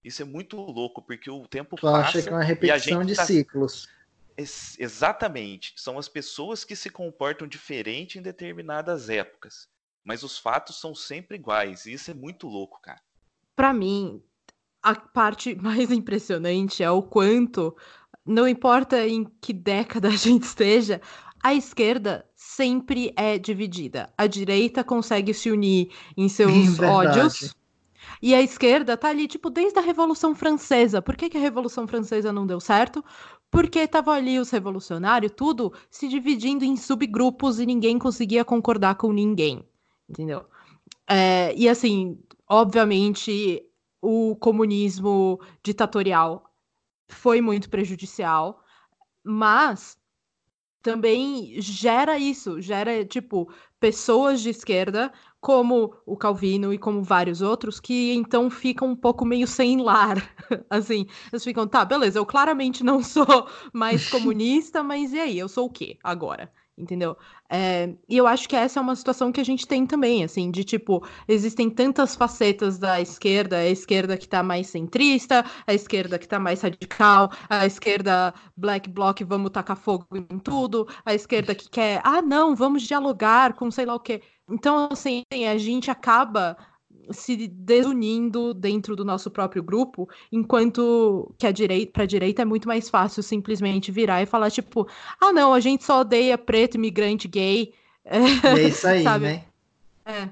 Isso é muito louco, porque o tempo tu passa. Acha que é uma repetição de tá... ciclos. Ex exatamente. São as pessoas que se comportam diferente em determinadas épocas. Mas os fatos são sempre iguais. E isso é muito louco, cara. Para mim, a parte mais impressionante é o quanto, não importa em que década a gente esteja, a esquerda sempre é dividida. A direita consegue se unir em seus ódios. E a esquerda tá ali, tipo, desde a Revolução Francesa. Por que, que a Revolução Francesa não deu certo? Porque estavam ali os revolucionários, tudo se dividindo em subgrupos e ninguém conseguia concordar com ninguém. Entendeu? É, e assim, obviamente, o comunismo ditatorial foi muito prejudicial, mas também gera isso, gera tipo pessoas de esquerda, como o Calvino e como vários outros, que então ficam um pouco meio sem lar, assim, eles ficam, tá, beleza, eu claramente não sou mais comunista, mas e aí, eu sou o quê agora? Entendeu? É, e eu acho que essa é uma situação que a gente tem também, assim, de tipo, existem tantas facetas da esquerda, a esquerda que tá mais centrista, a esquerda que tá mais radical, a esquerda black bloc, vamos tacar fogo em tudo, a esquerda que quer, ah, não, vamos dialogar com sei lá o quê. Então, assim, a gente acaba se desunindo dentro do nosso próprio grupo, enquanto que a direita, para a direita é muito mais fácil simplesmente virar e falar tipo, ah não, a gente só odeia preto, imigrante, gay. É isso aí, né? É.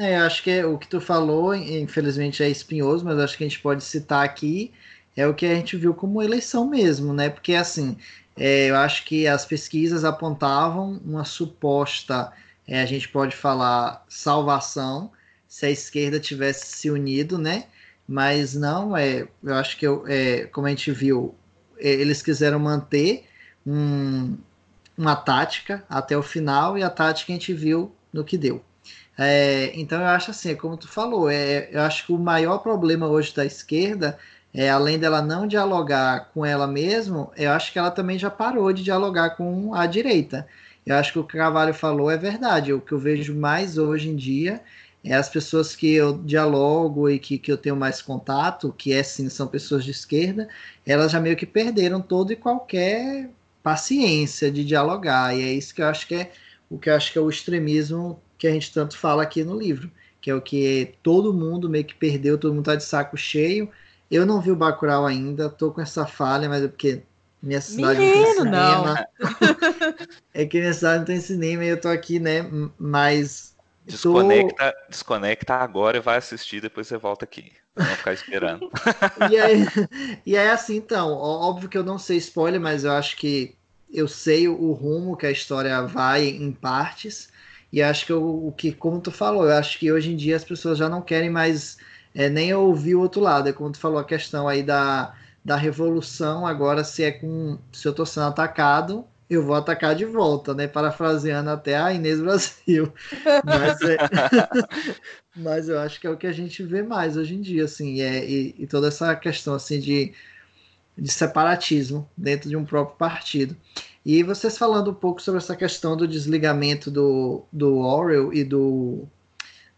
É, eu acho que o que tu falou, infelizmente é espinhoso, mas acho que a gente pode citar aqui é o que a gente viu como eleição mesmo, né? Porque assim, é, eu acho que as pesquisas apontavam uma suposta, é, a gente pode falar, salvação se a esquerda tivesse se unido, né? Mas não, é, eu acho que, eu, é, como a gente viu, é, eles quiseram manter um, uma tática até o final e a tática a gente viu no que deu. É, então eu acho assim, como tu falou, é, eu acho que o maior problema hoje da esquerda é, além dela não dialogar com ela mesma, eu acho que ela também já parou de dialogar com a direita. Eu acho que o que o Carvalho falou é verdade. O que eu vejo mais hoje em dia é as pessoas que eu dialogo e que, que eu tenho mais contato, que é sim, são pessoas de esquerda, elas já meio que perderam todo e qualquer paciência de dialogar. E é isso que eu acho que é o que eu acho que é o extremismo que a gente tanto fala aqui no livro, que é o que todo mundo meio que perdeu, todo mundo tá de saco cheio eu não vi o Bacurau ainda, tô com essa falha, mas é porque minha cidade Menino, não tem cinema. Não. é que minha cidade não tem cinema e eu tô aqui, né? Mas. Desconecta, tô... desconecta agora e vai assistir, depois você volta aqui. Não ficar esperando. e, aí, e assim, então, óbvio que eu não sei spoiler, mas eu acho que eu sei o rumo que a história vai em partes. E acho que o que, como tu falou, eu acho que hoje em dia as pessoas já não querem mais é, nem ouvir o outro lado. É como tu falou a questão aí da, da revolução, agora se é com. Se eu estou sendo atacado, eu vou atacar de volta, né? Parafraseando até a Inês Brasil. Mas, é... Mas eu acho que é o que a gente vê mais hoje em dia, assim, é, e, e toda essa questão assim de, de separatismo dentro de um próprio partido. E vocês falando um pouco sobre essa questão do desligamento do, do Orwell e do,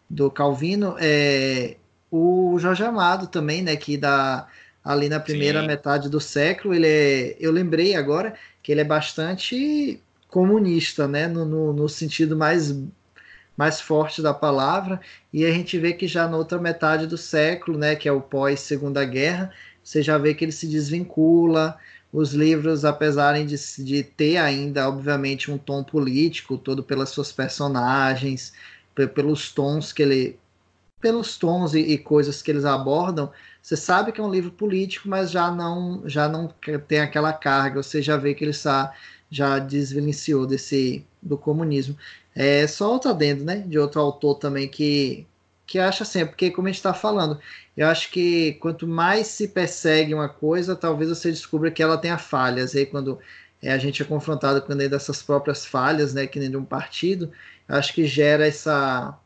do Calvino, é, o Jorge Amado também, né, que da ali na primeira Sim. metade do século, ele é, eu lembrei agora que ele é bastante comunista, né, no, no, no sentido mais mais forte da palavra, e a gente vê que já na outra metade do século, né, que é o pós Segunda Guerra, você já vê que ele se desvincula, os livros, apesar de, de ter ainda, obviamente, um tom político, todo pelas suas personagens, pelos tons que ele pelos tons e, e, coisas que eles abordam, você sabe que é um livro político, mas já não já não tem aquela carga, você já vê que ele está, já desvenciou desse do comunismo. É só outro adendo, né, de outro autor também que que acha assim, porque como a gente está falando, eu acho que quanto mais se persegue uma coisa, talvez você descubra que ela tenha falhas. E aí quando é, a gente é confrontado com dessas próprias falhas, né, que nem de um partido, acho que gera essa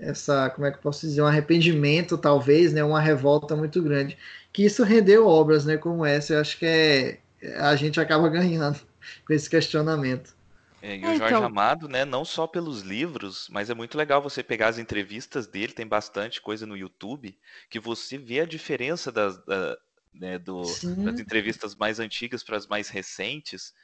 essa, como é que eu posso dizer, um arrependimento, talvez, né, uma revolta muito grande. Que isso rendeu obras, né, como essa, eu acho que é, a gente acaba ganhando com esse questionamento. É, e o é, Jorge então... Amado, né, não só pelos livros, mas é muito legal você pegar as entrevistas dele, tem bastante coisa no YouTube, que você vê a diferença das, da, né, do, das entrevistas mais antigas para as mais recentes.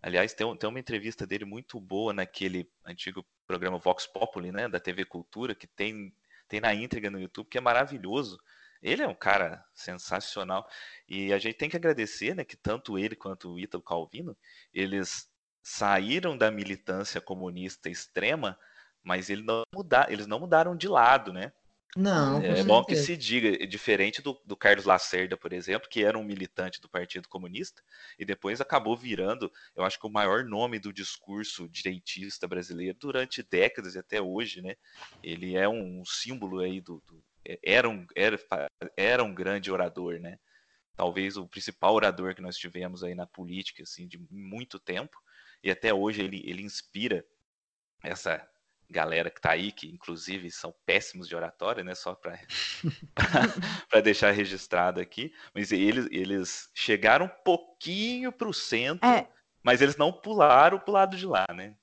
Aliás, tem, tem uma entrevista dele muito boa naquele antigo programa Vox Populi, né, da TV Cultura, que tem, tem na íntegra no YouTube, que é maravilhoso. Ele é um cara sensacional. E a gente tem que agradecer, né, que tanto ele quanto o Ítalo Calvino, eles saíram da militância comunista extrema, mas ele não eles não mudaram de lado, né? Não. É bom que se diga, é diferente do, do, Carlos Lacerda, por exemplo, que era um militante do Partido Comunista e depois acabou virando, eu acho que o maior nome do discurso direitista brasileiro durante décadas e até hoje, né? Ele é um símbolo aí do, do é, era um era, era um grande orador, né? Talvez o principal orador que nós tivemos aí na política assim de muito tempo e até hoje ele, ele inspira essa galera que tá aí, que inclusive são péssimos de oratória, né? Só para deixar registrado aqui. Mas eles, eles chegaram um pouquinho para o centro, é. mas eles não pularam para o lado de lá, né?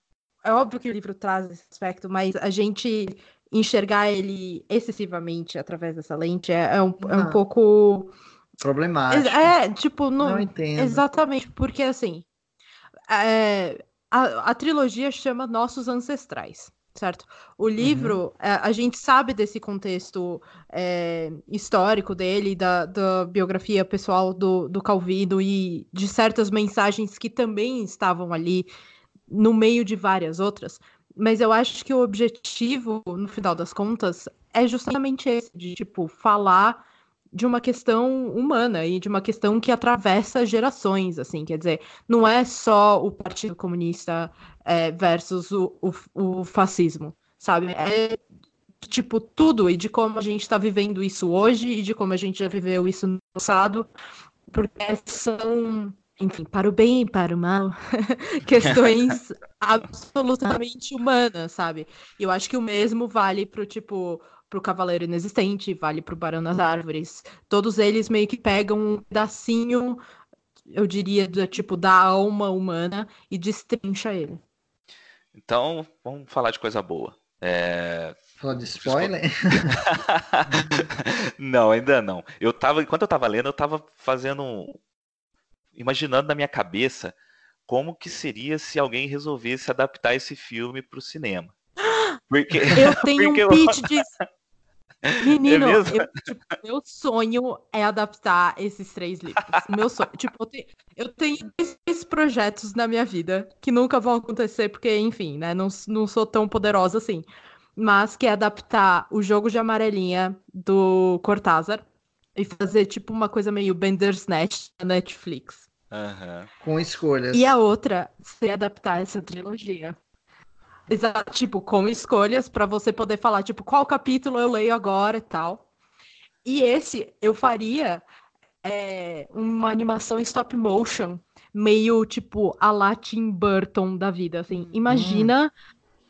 É óbvio que o livro traz esse aspecto, mas a gente enxergar ele excessivamente através dessa lente é, é um, é um pouco problemático. É, tipo, não, não entendo. Exatamente, porque assim, é, a, a trilogia chama Nossos Ancestrais certo? O livro, uhum. a, é, a, gente sabe desse contexto é, histórico dele, da, da biografia pessoal do, do Calvino e de certas mensagens que também estavam ali no meio de várias outras. Mas eu acho que o objetivo, no final das contas, é justamente esse, de tipo, falar de uma questão humana e de uma questão que atravessa gerações, assim, quer dizer, não é só o Partido Comunista é, versus o, o, o, fascismo, sabe? É tipo, tudo e de como a gente está vivendo isso hoje e de como a gente já viveu isso no passado, porque são, enfim, para o bem e para o mal, questões absolutamente humanas, sabe? E eu acho que o mesmo vale pro, tipo, pro Cavaleiro Inexistente, vale pro Barão das Árvores. Todos eles meio que pegam um pedacinho, eu diria, do, tipo, da alma humana e destrincha ele. Então, vamos falar de coisa boa. É... Falar de spoiler? não, ainda não. Eu tava, enquanto eu tava lendo, eu tava fazendo um... imaginando na minha cabeça como que seria se alguém resolvesse adaptar esse filme para o cinema. Porque, eu tenho porque um pitch eu... disso. Menino, é eu, tipo, meu sonho é adaptar esses três livros. Meu sonho. Tipo, eu tenho, eu tenho esses projetos na minha vida que nunca vão acontecer, porque, enfim, né? Não, não sou tão poderosa assim. Mas que é adaptar o jogo de amarelinha do Cortázar e fazer, tipo, uma coisa meio Bender's Net na Netflix. Uhum. Com escolhas. E a outra, se adaptar essa trilogia. Exato, tipo, com escolhas para você poder falar, tipo, qual capítulo eu leio agora e tal. E esse eu faria é, uma animação em stop motion, meio tipo a la Tim Burton da vida, assim. Imagina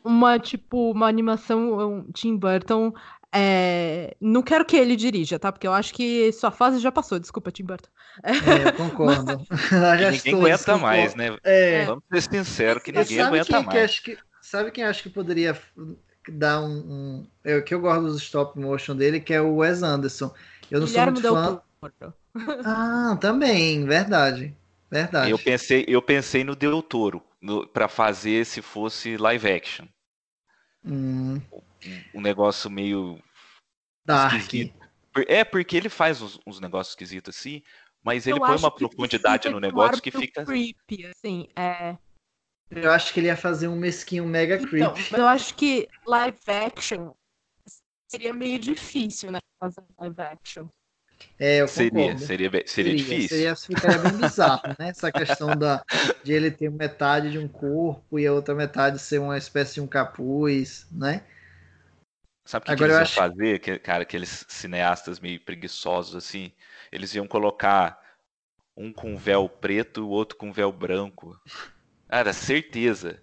hum. uma, tipo, uma animação um, Tim Burton. É... Não quero que ele dirija, tá? Porque eu acho que sua fase já passou, desculpa, Tim Burton. É, eu concordo. Mas... ninguém aguenta mais, né? É... Vamos ser sinceros que ninguém aguenta mais. Que, Sabe quem acho que poderia dar um, um. Eu, que eu gosto dos stop motion dele, que é o Wes Anderson. Eu não Guilherme sou muito fã. Ah, também, verdade. Verdade. Eu pensei, eu pensei no Del Toro para fazer se fosse live action. Hum. Um, um negócio meio Dark. Esquisito. É, porque ele faz uns, uns negócios esquisitos assim, mas ele eu põe uma profundidade no negócio que fica. Creepy, assim, é. Eu acho que ele ia fazer um mesquinho mega então, creepy. eu acho que live action seria meio difícil, né? Fazer live action. É, eu seria, seria, seria, seria, difícil. Seria, ficaria bem bizarro, né? Essa questão da, de ele ter metade de um corpo e a outra metade ser uma espécie de um capuz, né? Sabe o que, Agora que eles iam acho... fazer, que, cara, aqueles cineastas meio preguiçosos assim? Eles iam colocar um com véu preto e o outro com véu branco. Cara, certeza.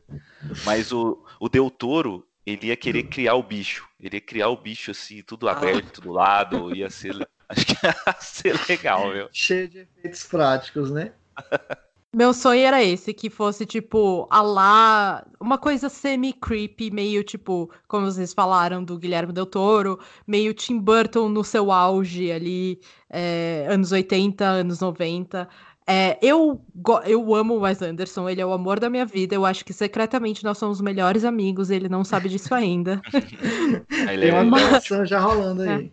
Mas o, o Del Toro, ele ia querer criar o bicho. Ele ia criar o bicho assim, tudo ah. aberto do lado. Ia ser. Acho que ia ser legal, meu. Cheio de efeitos práticos, né? Meu sonho era esse, que fosse tipo, a lá, uma coisa semi-creepy, meio tipo, como vocês falaram, do Guilherme Del Toro, meio Tim Burton no seu auge ali, é, anos 80, anos 90. É, eu, eu amo o Wes Anderson, ele é o amor da minha vida. Eu acho que secretamente nós somos melhores amigos, ele não sabe disso ainda. Tem uma maçã já rolando aí. É.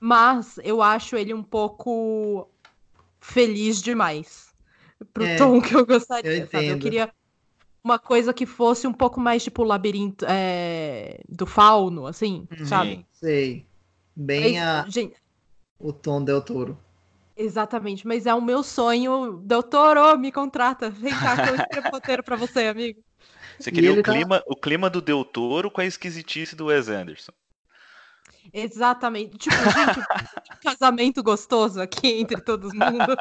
Mas eu acho ele um pouco feliz demais pro é, tom que eu gostaria, eu sabe? Eu queria uma coisa que fosse um pouco mais tipo o labirinto é, do fauno, assim, uhum. sabe? Sei. Bem a... Gente... o tom Del Toro. Exatamente, mas é o meu sonho. Doutor, oh, me contrata. Vem cá que eu escrevo roteiro pra você, amigo. Você queria o tá clima, tá... o clima do Del Toro com a esquisitice do Wes Anderson. Exatamente. Tipo, gente, um casamento gostoso aqui entre todo mundo.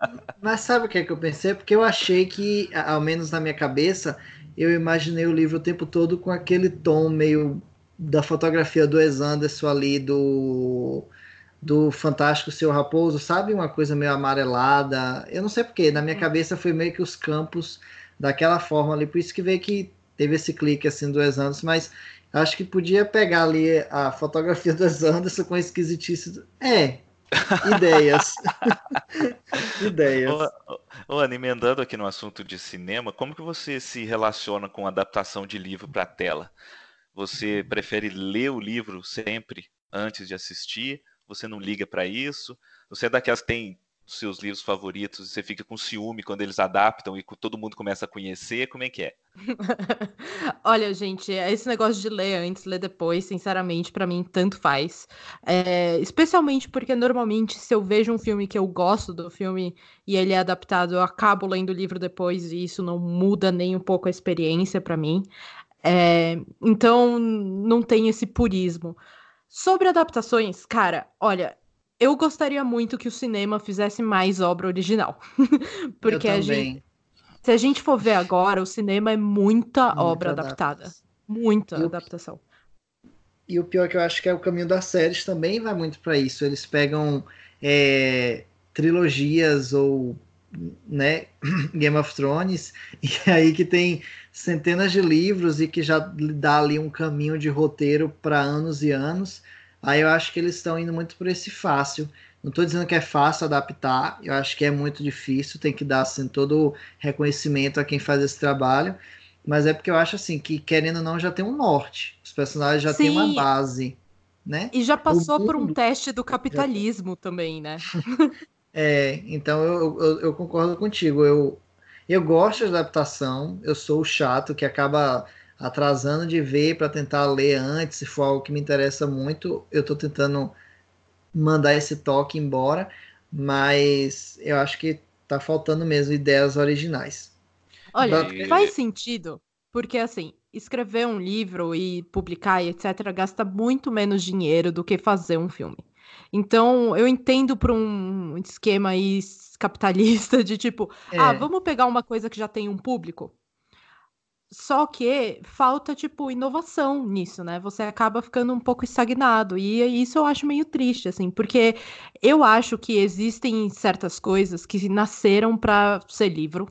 Mas sabe o que é que eu pensei? Porque eu achei que, ao menos na minha cabeça, eu imaginei o livro o tempo todo com aquele tom meio da fotografia do Wes Anderson ali, do do Fantástico Seu Raposo, sabe? Uma coisa meio amarelada. Eu não sei porquê, na minha hum. cabeça foi meio que os campos daquela forma ali, por isso que veio que teve esse clique assim do Wes Anderson, mas acho que podia pegar ali a fotografia do Wes Anderson com esquisitice. É, ideias. ideias. Ana, emendando aqui no assunto de cinema, como que você se relaciona com adaptação de livro para tela? Você prefere ler o livro sempre antes de assistir você não liga para isso, você é daquelas que tem seus livros favoritos e você fica com ciúme quando eles adaptam e todo mundo começa a conhecer, como é que é? Olha, gente, esse negócio de ler antes, ler depois, sinceramente, para mim tanto faz. É, especialmente porque normalmente se eu vejo um filme que eu gosto do filme e ele é adaptado, eu acabo lendo o livro depois e isso não muda nem um pouco a experiência para mim. É, então, não tem esse purismo. Sobre adaptações, cara, olha, eu gostaria muito que o cinema fizesse mais obra original. Porque a gente, se a gente for ver agora, o cinema é muita, muita obra adaptada. Muita e adaptação. O, e o pior é que eu acho que é o caminho das séries também vai muito para isso. Eles pegam é, trilogias ou né, Game of Thrones, e aí que tem centenas de livros e que já dá ali um caminho de roteiro para anos e anos. Aí eu acho que eles estão indo muito por esse fácil. Não estou dizendo que é fácil adaptar, eu acho que é muito difícil, tem que dar assim, todo o reconhecimento a quem faz esse trabalho, mas é porque eu acho assim que querendo ou não já tem um norte, os personagens já Sim. têm uma base, né? E já passou por um teste do capitalismo já... também, né? É, então eu, eu, eu, concordo contigo. Eu, eu gosto de adaptação, eu sou o chato que acaba atrasando de ver para tentar ler antes, se for algo que me interessa muito, eu estou tentando mandar esse toque embora, mas eu acho que tá faltando mesmo ideias originais. Olha, e... faz sentido, porque assim, escrever um livro e publicar e etc gasta muito menos dinheiro do que fazer um filme. Então, eu entendo para um esquema aí capitalista de tipo, ah, é. ah, vamos pegar uma coisa que já tem um público. Só que falta, tipo, inovação nisso, né? Você acaba ficando um pouco estagnado. E isso eu acho meio triste, assim, porque eu acho que existem certas coisas que nasceram para ser livro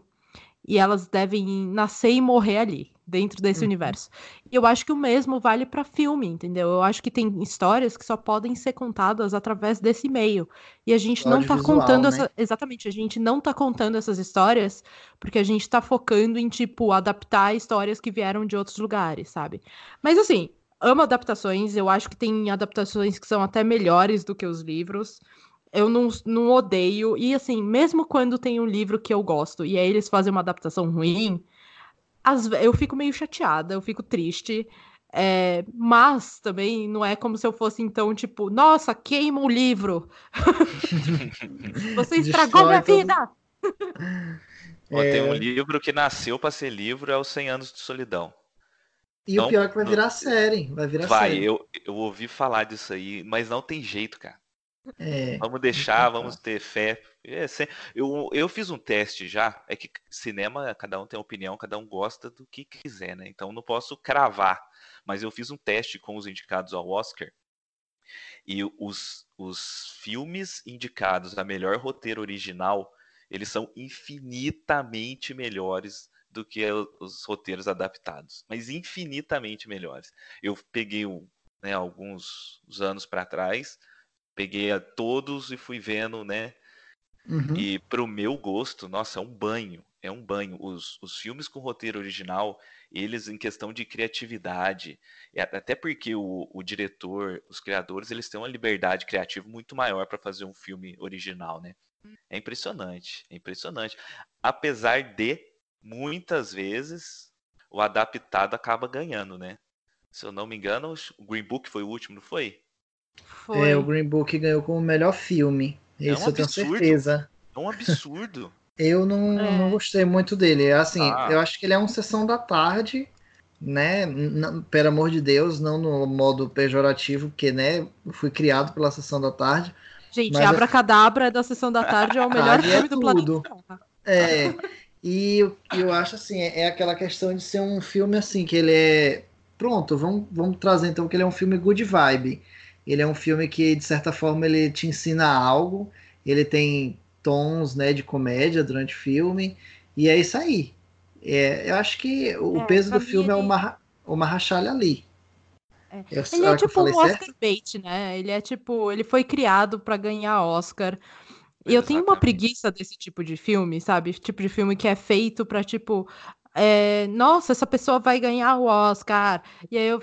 e elas devem nascer e morrer ali dentro desse uhum. universo. E eu acho que o mesmo vale para filme, entendeu? Eu acho que tem histórias que só podem ser contadas através desse meio. E a gente não tá contando né? essa... exatamente, a gente não tá contando essas histórias porque a gente tá focando em tipo adaptar histórias que vieram de outros lugares, sabe? Mas assim, amo adaptações, eu acho que tem adaptações que são até melhores do que os livros. Eu não, não odeio. E assim, mesmo quando tem um livro que eu gosto e aí eles fazem uma adaptação ruim, as, eu fico meio chateada, eu fico triste. É, mas também não é como se eu fosse então, tipo, nossa, queima o livro. Você estragou minha todo... vida. é... Tem um livro que nasceu para ser livro, é Os 100 Anos de Solidão. E então, o pior é que vai virar série. Vai virar vai, série. Eu, eu ouvi falar disso aí, mas não tem jeito, cara. É, vamos deixar, vamos ter fé. É, eu, eu fiz um teste já. É que cinema, cada um tem opinião, cada um gosta do que quiser, né? Então não posso cravar. Mas eu fiz um teste com os indicados ao Oscar. E os, os filmes indicados a melhor roteiro original, eles são infinitamente melhores do que os roteiros adaptados. Mas infinitamente melhores. Eu peguei né, alguns anos para trás peguei a todos e fui vendo, né? Uhum. E pro meu gosto, nossa, é um banho. É um banho. Os, os filmes com roteiro original, eles em questão de criatividade, até porque o, o diretor, os criadores, eles têm uma liberdade criativa muito maior para fazer um filme original, né? É impressionante, é impressionante. Apesar de, muitas vezes, o adaptado acaba ganhando, né? Se eu não me engano, o Green Book foi o último, não foi? Foi. É, o Green Book ganhou como melhor filme. É Isso um eu tenho certeza. É um absurdo. eu não, é. não gostei muito dele. Assim, ah. eu acho que ele é um sessão da tarde, né? N pelo amor de Deus, não no modo pejorativo, porque, né, fui criado pela sessão da tarde. Gente, Abra Cadabra da sessão da tarde é o melhor filme é do planeta. É. E eu, eu acho assim, é, é aquela questão de ser um filme assim, que ele é. Pronto, vamos, vamos trazer então que ele é um filme good vibe. Ele é um filme que, de certa forma, ele te ensina algo. Ele tem tons né, de comédia durante o filme. E é isso aí. É, eu acho que o é, peso do filme ele... é uma, uma rachalha ali. É. Eu, ele é tipo um Oscar certo? bait, né? Ele é tipo, ele foi criado para ganhar Oscar. E eu tenho uma preguiça desse tipo de filme, sabe? Tipo de filme que é feito para tipo, é, nossa, essa pessoa vai ganhar o Oscar. E aí eu.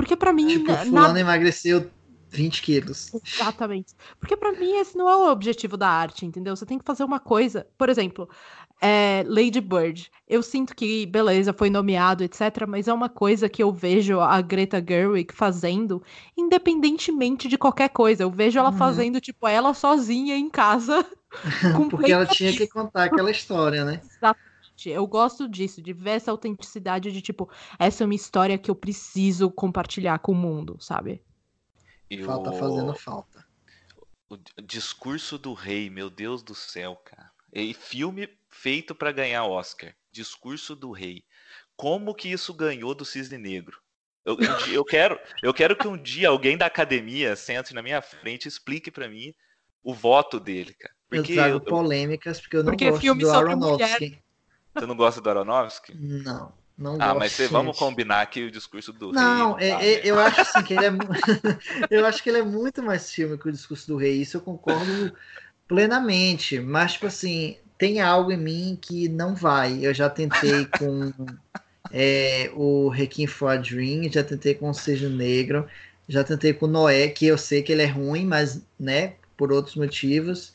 Porque para mim. Tipo, fulano emagreceu 20 quilos. Exatamente. Porque para mim esse não é o objetivo da arte, entendeu? Você tem que fazer uma coisa. Por exemplo, é, Lady Bird. Eu sinto que, beleza, foi nomeado, etc. Mas é uma coisa que eu vejo a Greta Gerwig fazendo, independentemente de qualquer coisa. Eu vejo ela uhum. fazendo, tipo, ela sozinha em casa. Porque ela tinha que contar aquela história, né? Exatamente Eu gosto disso, de ver essa autenticidade de tipo, essa é uma história que eu preciso compartilhar com o mundo, sabe? E Falta o... fazendo falta. o discurso do rei, meu Deus do céu, cara. E filme feito pra ganhar Oscar. Discurso do rei. Como que isso ganhou do Cisne Negro? Eu, um dia- eu quero, eu quero que um dia alguém da academia sente na minha frente e explique pra mim o voto dele, cara. Porque eu trago eu- polêmicas porque eu não Porque gosto filme do sobre Aronofsky. Você não gosta do Aronofsky? Não, não Ah, gosto. mas você- vamos combinar que o discurso do Não, rei. é- tá, é- né? eu acho assim que ele é eu acho que ele é muito mais filme que o discurso do rei, isso eu concordo plenamente, mas tipo assim, tem algo em mim que não vai. Eu já tentei com é, o Requiem for a Dream, já tentei com o Seja Negro, já tentei com o Noé, que eu sei que ele é ruim, mas né, por outros motivos.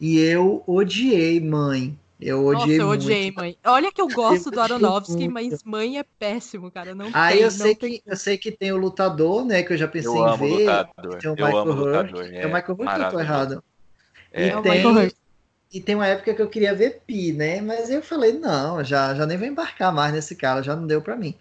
E eu odiei Mãe. Eu Nossa, odiei eu muito. odiei, mãe. Olha que eu gosto do odiei Aronofsky, muito. mas mãe é péssimo, cara. Não Aí tem, eu não sei, tem que, eu sei que tem o Lutador, né? Que eu já pensei Eu em amo ver. lutador. Tem o Eu Michael Hurt. lutador. É o Michael Hurt que eu tô errado. É, e, É o tem, e tem uma época que eu queria ver Pi, né? Mas eu falei, não, já, já nem vou embarcar mais nesse cara, já não deu pra mim.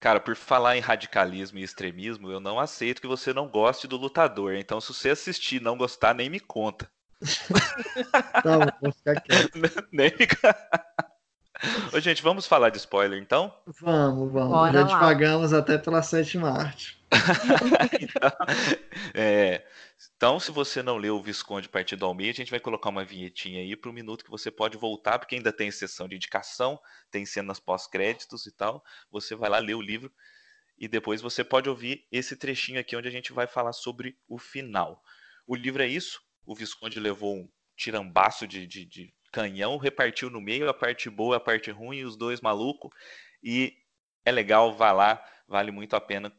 Cara, por falar em radicalismo e extremismo, eu não aceito que você não goste do lutador. Então, se você assistir e não gostar, nem me conta. Tá bom, vou ficar quieto. nem. Ô, gente, vamos falar de spoiler então? Vamos, vamos. Bora já lá. te pagamos até pela sétima arte. então, é, então, se você não leu o Visconde Partido ao Meio, a gente vai colocar uma vinhetinha aí para o minuto que você pode voltar, porque ainda tem sessão de indicação, tem cenas pós-créditos e tal. Você vai lá ler o livro e depois você pode ouvir esse trechinho aqui onde a gente vai falar sobre o final. O livro é isso. O Visconde levou um tirambaço de, de, de canhão, repartiu no meio a parte boa, a parte ruim, os dois malucos. E é legal, vá lá, vale muito a pena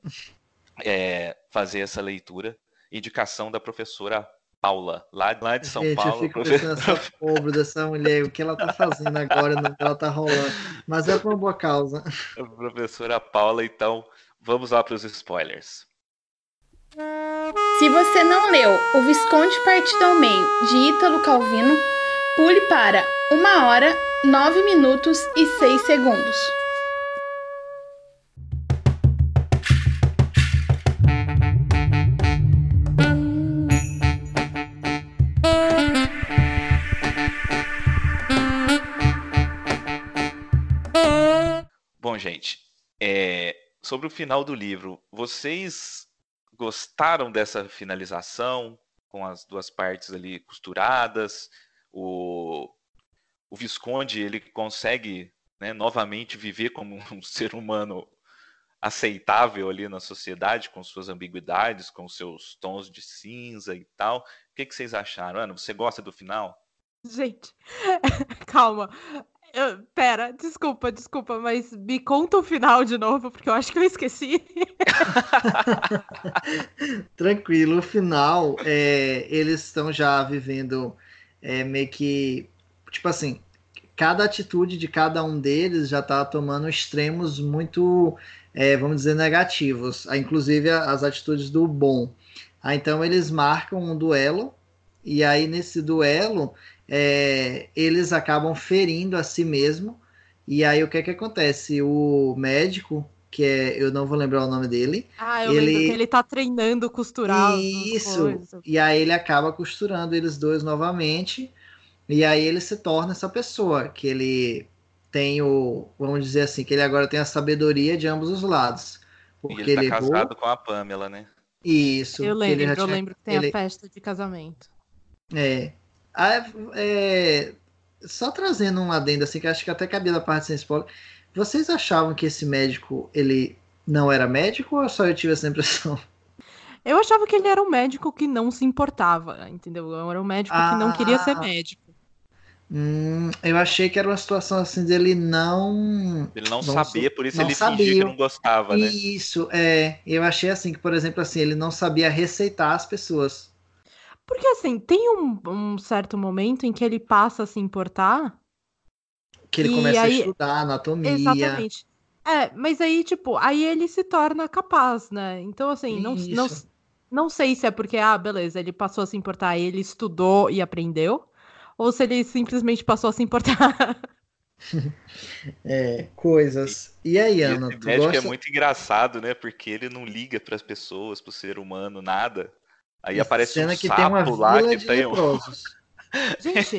é, fazer essa leitura. Indicação da professora Paula, lá, lá de São Gente, Paulo. eu fico pensando nessa pobre dessa mulher, o que ela tá fazendo agora, no que ela tá rolando. Mas é por uma boa causa. professora Paula, então vamos lá para os spoilers. Se você não leu O Visconde Partido ao Meio, de Ítalo Calvino, pule para 1 hora, 9 minutos e 6 segundos. Bom, gente, é, sobre o final do livro, vocês gostaram dessa finalização com as duas partes ali costuradas? O, o Visconde ele consegue né, novamente viver como um ser humano aceitável ali na sociedade, com suas ambiguidades, com seus tons de cinza e tal. O que, que vocês acharam? Ana, você gosta do final? Gente, calma. Eu- pera, desculpa, desculpa, mas me conta o final de novo, porque eu acho que eu esqueci. Tranquilo, o final, é, eles estão já vivendo é, meio que. Tipo assim, cada atitude de cada um deles já tá tomando extremos muito, é, vamos dizer, negativos. Ah, Inclusive as atitudes do bom. Ah, então eles marcam um duelo, e aí nesse duelo é, eles acabam ferindo a si mesmo. E aí o que é que acontece? O médico, que é, eu não vou lembrar o nome dele, Ah, eu Ele- lembro que ele tá treinando costurar isso. E aí ele acaba costurando eles dois novamente. E aí ele se torna essa pessoa, que ele tem o, vamos dizer assim, que ele agora tem a sabedoria de ambos os lados. E Porque ele ele tá errou. casado com a Pamela, né? Isso. Eu que ele já lembro, eu tinha- lembro que tem ele- a festa de casamento. É. Ah, é, Só trazendo um adendo assim, que acho que até cabia da parte sem spoiler. Vocês achavam que esse médico, ele não era médico ou só eu tive essa impressão? Eu achava que ele era um médico que não se importava, entendeu? Era um médico que não queria ser Ah. médico. Hum, eu achei que era uma situação assim dele não. Ele não Não sabia, por isso não ele fingia sabia. que não gostava, né? Isso, é. Eu achei assim que, por exemplo, assim, ele não sabia receitar as pessoas. Porque assim, tem um, um certo momento em que ele passa a se importar. Que ele começa aí- a estudar anatomia. Exatamente. É, mas aí, tipo, aí ele se torna capaz, né? Então, assim, não, não, Isso. não sei se é porque, ah, beleza, ele passou a se importar, ele estudou e aprendeu, ou se ele simplesmente passou a se importar. é, coisas. E aí, Ana? Esse médico é gosta... é muito engraçado, né? Porque ele não liga para as pessoas, para o ser humano, nada. Aí Essa aparece um que sapo lá que tem um. Gente,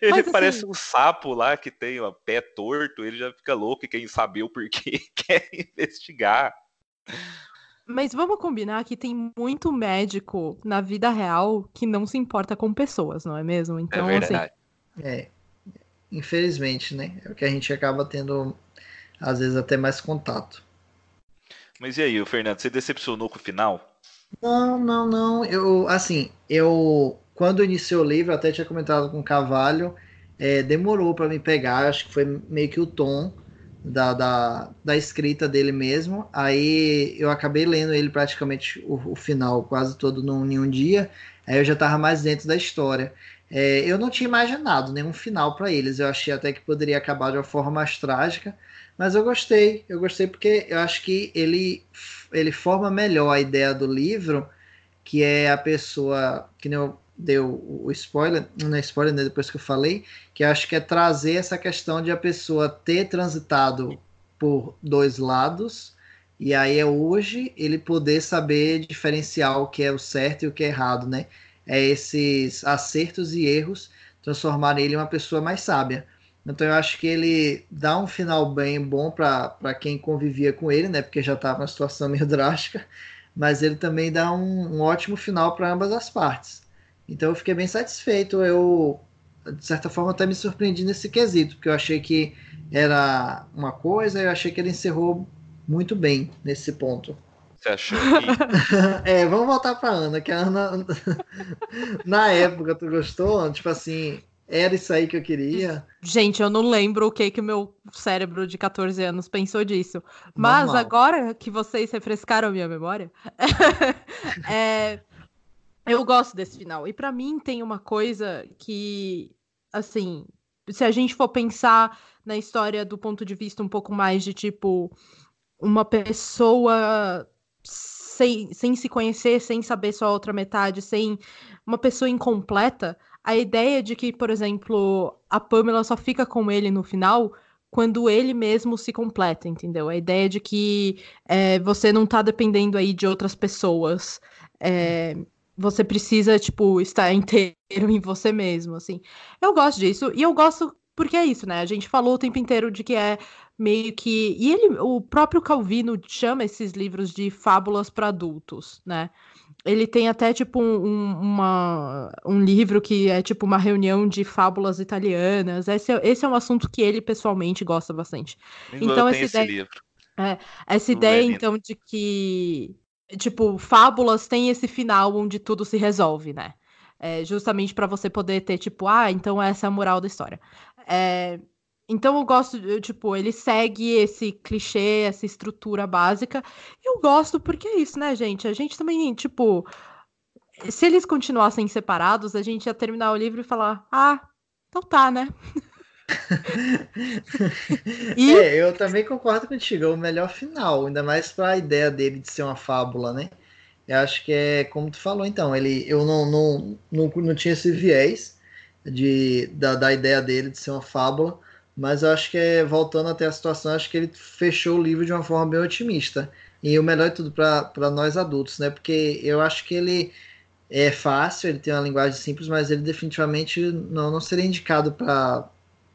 ele assim... parece um sapo lá que tem o pé torto, ele já fica louco e quem saber o porquê quer investigar. Mas vamos combinar que tem muito médico na vida real que não se importa com pessoas, não é mesmo? É então, é verdade. Assim... É, infelizmente, né? É o que a gente acaba tendo, às vezes, até mais contato. Mas e aí, Fernando, você decepcionou com o final? Não, não, não. Eu, assim, eu quando iniciou o livro, até tinha comentado com o Cavalho, é, demorou para me pegar, acho que foi meio que o tom da, da, da, escrita dele mesmo. Aí eu acabei lendo ele praticamente o, o final quase todo num, em um dia. Aí eu já estava mais dentro da história. É, eu não tinha imaginado nenhum final para eles. Eu achei até que poderia acabar de uma forma mais trágica. Mas eu gostei. Eu gostei porque eu acho que ele, ele forma melhor a ideia do livro, que é a pessoa. Que nem eu deu o spoiler, não é spoiler, né, depois que eu falei, que acho que é trazer essa questão de a pessoa ter transitado por dois lados, e aí é hoje ele poder saber diferenciar o que é o certo e o que é errado, né? É esses acertos e erros transformar ele em uma pessoa mais sábia. Então eu acho que ele dá um final bem bom para quem convivia com ele, né? Porque já estava numa situação meio drástica, mas ele também dá um, um ótimo final para ambas as partes. Então eu fiquei bem satisfeito. Eu, de certa forma, até me surpreendi nesse quesito, porque eu achei que era uma coisa e eu achei que ele encerrou muito bem nesse ponto. Você achou que... é, vamos voltar para Ana, que a Ana, na época, tu gostou? Tipo assim, era isso aí que eu queria. Gente, eu não lembro o que que o meu cérebro de 14 anos pensou disso. Mas Normal. agora que vocês refrescaram a minha memória, é, eu gosto desse final. E para mim tem uma coisa que, assim, se a gente for pensar na história do ponto de vista um pouco mais de tipo uma pessoa sem, sem se conhecer, sem saber sua outra metade, sem uma pessoa incompleta, a ideia de que, por exemplo, a Pamela só fica com ele no final quando ele mesmo se completa, entendeu? A ideia de que é, você não tá dependendo aí de outras pessoas. É, você precisa, tipo, estar inteiro em você mesmo, assim. Eu gosto disso, e eu gosto porque é isso, né? A gente falou o tempo inteiro de que é meio que. E ele, o próprio Calvino chama esses livros de fábulas para adultos, né? Ele tem até, tipo, um, uma, um livro que é, tipo, uma reunião de fábulas italianas. Esse é, esse é um assunto que ele, pessoalmente, gosta bastante. então, essa ideia. É, essa ideia, então, de que tipo, fábulas tem esse final onde tudo se resolve, né? É, justamente para você poder ter, tipo, ah, então essa é a moral da história. É, então eu gosto, eu, tipo, ele segue esse clichê, essa estrutura básica. Eu gosto porque é isso, né, gente? A gente também, tipo, se eles continuassem separados, a gente ia terminar o livro e falar, ah, então tá, né? e... É, eu também concordo contigo, é o melhor final, ainda mais para a ideia dele de ser uma fábula, né? Eu acho que é como tu falou, então, ele, eu não, não, não, não tinha esse viés de, da, da ideia dele de ser uma fábula, mas eu acho que é, voltando até a situação, acho que ele fechou o livro de uma forma bem otimista. E o melhor de tudo para nós adultos, né? Porque eu acho que ele é fácil, ele tem uma linguagem simples, mas ele definitivamente não, não seria indicado para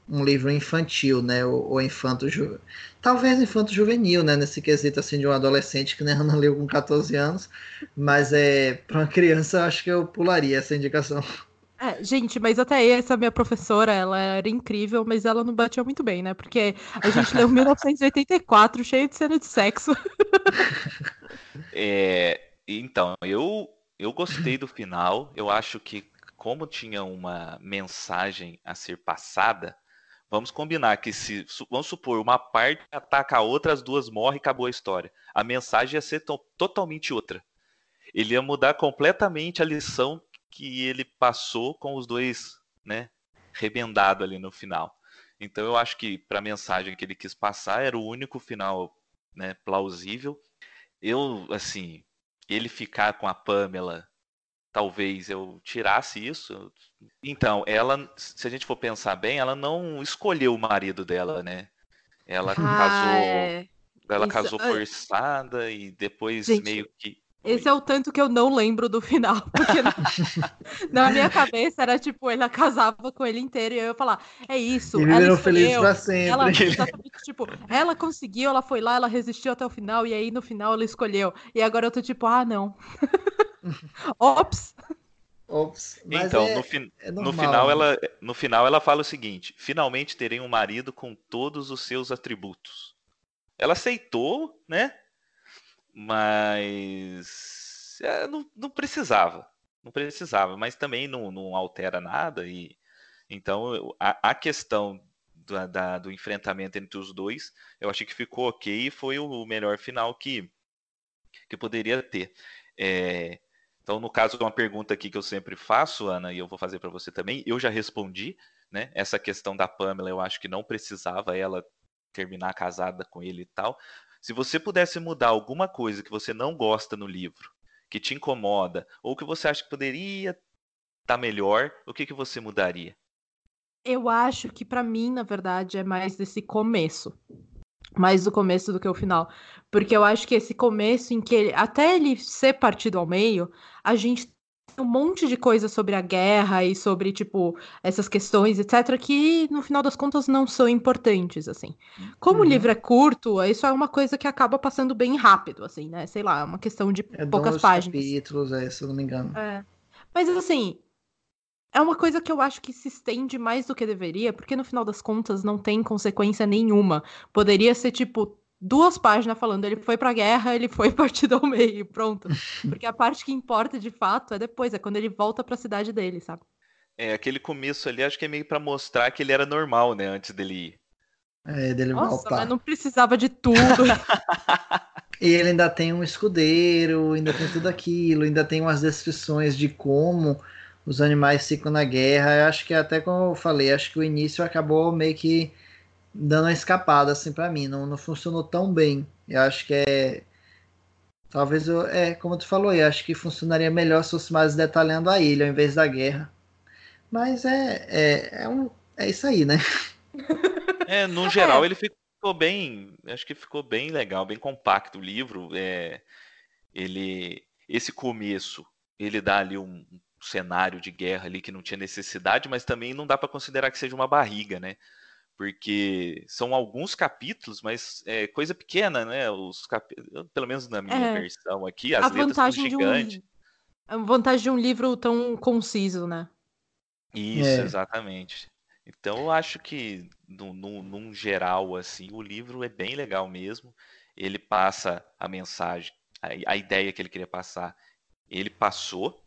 um livro infantil, né? Ou, ou infanto ju... talvez infanto juvenil, né? Nesse quesito assim de um adolescente que nem Ana leu com 14 anos, mas é para uma criança acho que eu pularia essa indicação. É, gente, mas até essa minha professora, ela era incrível, mas ela não batia muito bem, né? Porque a gente leu 1984, cheio de cena de sexo. É, então, eu eu gostei do final. Eu acho que como tinha uma mensagem a ser passada, Vamos combinar que se, vamos supor, uma parte ataca a outra, as duas morrem e acabou a história. A mensagem ia ser to totalmente outra. Ele ia mudar completamente a lição que ele passou com os dois, né, rebendado ali no final. Então eu acho que para a mensagem que ele quis passar era o único final, né, plausível. Eu, assim, ele ficar com a Pamela talvez eu tirasse isso. Então, ela, se a gente for pensar bem, ela não escolheu o marido dela, né? Ela ah, casou, é. ela isso, casou é. forçada e depois gente, meio que esse é o tanto que eu não lembro do final, porque na, na minha cabeça era tipo, ela casava com ele inteiro e eu ia falar, é isso, e ela escolheu, feliz pra sempre. Ela, tipo, ela conseguiu, ela foi lá, ela resistiu até o final e aí no final ela escolheu. E agora eu tô tipo, ah, não. Ops. Ops. então, é, no, fi é normal, no, final né? ela, no final ela fala o seguinte: finalmente terei um marido com todos os seus atributos. Ela aceitou, né? Mas é, não, não, precisava. Não precisava, mas também não, não altera nada. e Então a, a questão da, da, do enfrentamento entre os dois, eu achei que ficou ok e foi o melhor final que, que poderia ter. É, então, no caso, uma pergunta aqui que eu sempre faço, Ana, e eu vou fazer para você também, eu já respondi, né? Essa questão da Pamela, eu acho que não precisava ela terminar casada com ele e tal, se você pudesse mudar alguma coisa que você não gosta no livro, que te incomoda, ou que você acha que poderia estar tá melhor, o que, que você mudaria? Eu acho que para mim, na verdade, é mais desse começo. Mais do começo do que o final. Porque eu acho que esse começo em que ele, até ele ser partido ao meio, a gente um monte de coisa sobre a guerra e sobre, tipo, essas questões, etc., que no final das contas não são importantes, assim. Como uhum. o livro é curto, isso é uma coisa que acaba passando bem rápido, assim, né? Sei lá, é uma questão de é poucas páginas. capítulos, é, se eu não me engano. É. Mas, assim, é uma coisa que eu acho que se estende mais do que deveria, porque no final das contas não tem consequência nenhuma. Poderia ser, tipo, duas páginas falando ele foi pra guerra, ele foi partido ao meio, pronto. Porque a parte que importa de fato é depois, é quando ele volta para a cidade dele, sabe? É, aquele começo ali acho que é meio para mostrar que ele era normal, né, antes dele ir. É, dele Nossa, voltar. mas não precisava de tudo. e ele ainda tem um escudeiro, ainda tem tudo aquilo, ainda tem umas descrições de como os animais ficam na guerra. Eu acho que até como eu falei, acho que o início acabou meio que dando uma escapada assim para mim, não, não funcionou tão bem. Eu acho que é talvez eu, é como tu falou, eu acho que funcionaria melhor se fosse mais detalhando a ilha ao invés da guerra. Mas é é, é, um, é isso aí, né? É, no geral ele ficou bem, acho que ficou bem legal, bem compacto o livro. É, ele esse começo ele dá ali um, um cenário de guerra ali que não tinha necessidade, mas também não dá para considerar que seja uma barriga, né? Porque são alguns capítulos, mas é coisa pequena, né? Os cap... Pelo menos na minha é, versão aqui, as letras são gigantes. Um, a vantagem de um livro tão conciso, né? Isso, é. exatamente. Então eu acho que, no, no, num geral, assim, o livro é bem legal mesmo. Ele passa a mensagem, a, a ideia que ele queria passar, ele passou.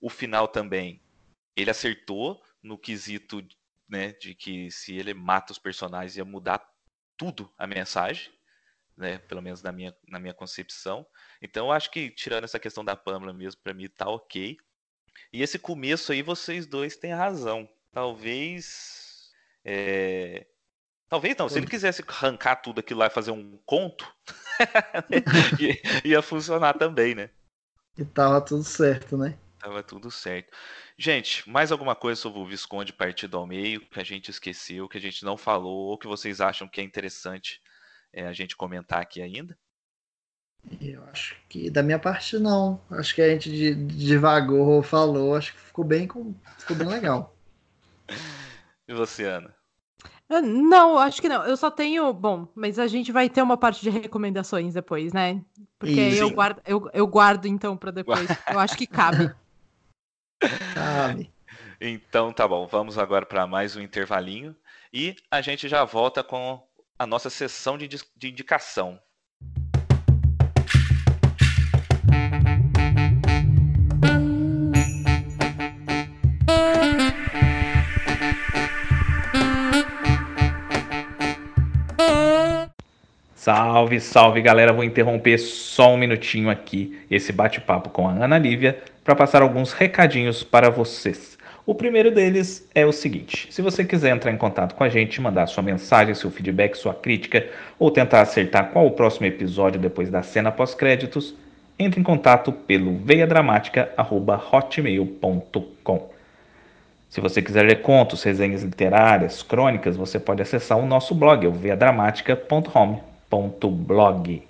O final também, ele acertou no quesito né, de que se ele mata os personagens ia mudar tudo a mensagem, né, pelo menos na minha, na minha concepção. Então eu acho que tirando essa questão da Pamela mesmo, para mim tá ok. E esse começo aí vocês dois têm razão. Talvez é... Talvez não, se ele quisesse arrancar tudo aquilo lá e fazer um conto, ia funcionar também, né? E tava tudo certo, né? Tava tudo certo. Gente, mais alguma coisa sobre o Visconde partido ao meio que a gente esqueceu, que a gente não falou, ou que vocês acham que é interessante é, a gente comentar aqui ainda? Eu acho que da minha parte não. Acho que a gente devagou, falou, acho que ficou bem, ficou bem legal. e você, Ana? Não, acho que não. Eu só tenho. Bom, mas a gente vai ter uma parte de recomendações depois, né? Porque eu guardo, eu, eu guardo então para depois. Eu acho que cabe. Sabe. Então tá bom, vamos agora para mais um intervalinho e a gente já volta com a nossa sessão de, de indicação. Salve, salve galera! Vou interromper só um minutinho aqui esse bate-papo com a Ana Lívia para passar alguns recadinhos para vocês. O primeiro deles é o seguinte: se você quiser entrar em contato com a gente, mandar sua mensagem, seu feedback, sua crítica ou tentar acertar qual o próximo episódio depois da cena pós-créditos, entre em contato pelo veiadramática.hotmail.com. Se você quiser ler contos, resenhas literárias, crônicas, você pode acessar o nosso blog, o veiadramática.home.blog.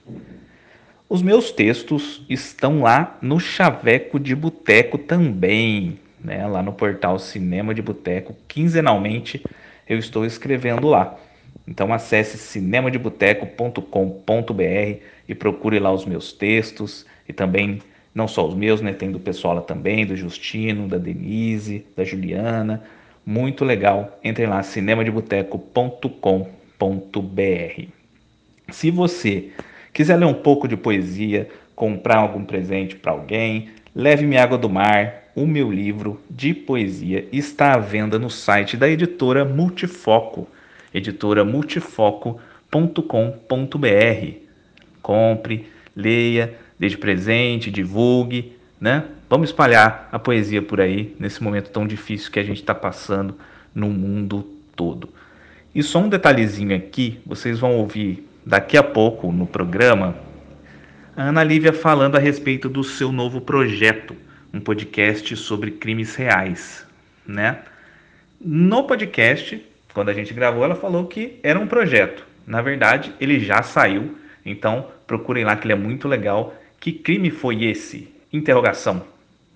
Os meus textos estão lá no Chaveco de Boteco também, né? lá no portal Cinema de Boteco. Quinzenalmente eu estou escrevendo lá. Então acesse cinemadeboteco.com.br e procure lá os meus textos e também não só os meus, né? Tem do pessoal lá também, do Justino, da Denise, da Juliana. Muito legal. Entrem lá, cinemadeboteco.com.br. Se você quiser ler um pouco de poesia, comprar algum presente para alguém, Leve-me Água do Mar, o meu livro de poesia, está à venda no site da editora Multifoco, editoramultifoco.com.br. Compre, leia, dê de presente, divulgue, né? Vamos espalhar a poesia por aí nesse momento tão difícil que a gente está passando no mundo todo. E só um detalhezinho aqui, vocês vão ouvir daqui a pouco no programa a Ana Lívia falando a respeito do seu novo projeto, um podcast sobre crimes reais, né? No podcast, quando a gente gravou, ela falou que era um projeto. Na verdade, ele já saiu, então procurem lá que ele é muito legal que crime foi esse? Interrogação,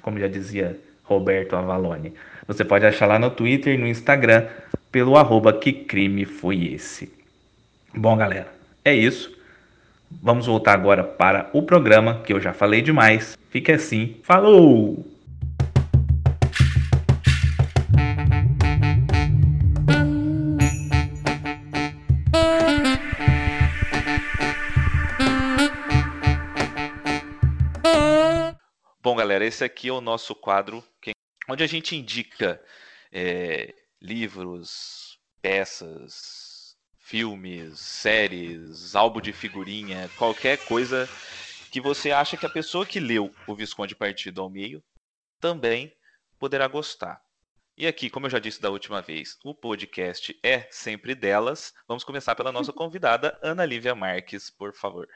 como já dizia Roberto Avalone. Você pode achar lá no Twitter e no Instagram pelo arroba que crime foi esse. Bom, galera, é isso. Vamos voltar agora para o programa, que eu já falei demais. Fique assim. Falou! esse aqui é o nosso quadro onde a gente indica é, livros, peças, filmes, séries, álbum de figurinha, qualquer coisa que você acha que a pessoa que leu o Visconde Partido ao Meio também poderá gostar. E aqui, como eu já disse da última vez, o podcast é sempre delas. Vamos começar pela nossa convidada, Ana Lívia Marques, por favor.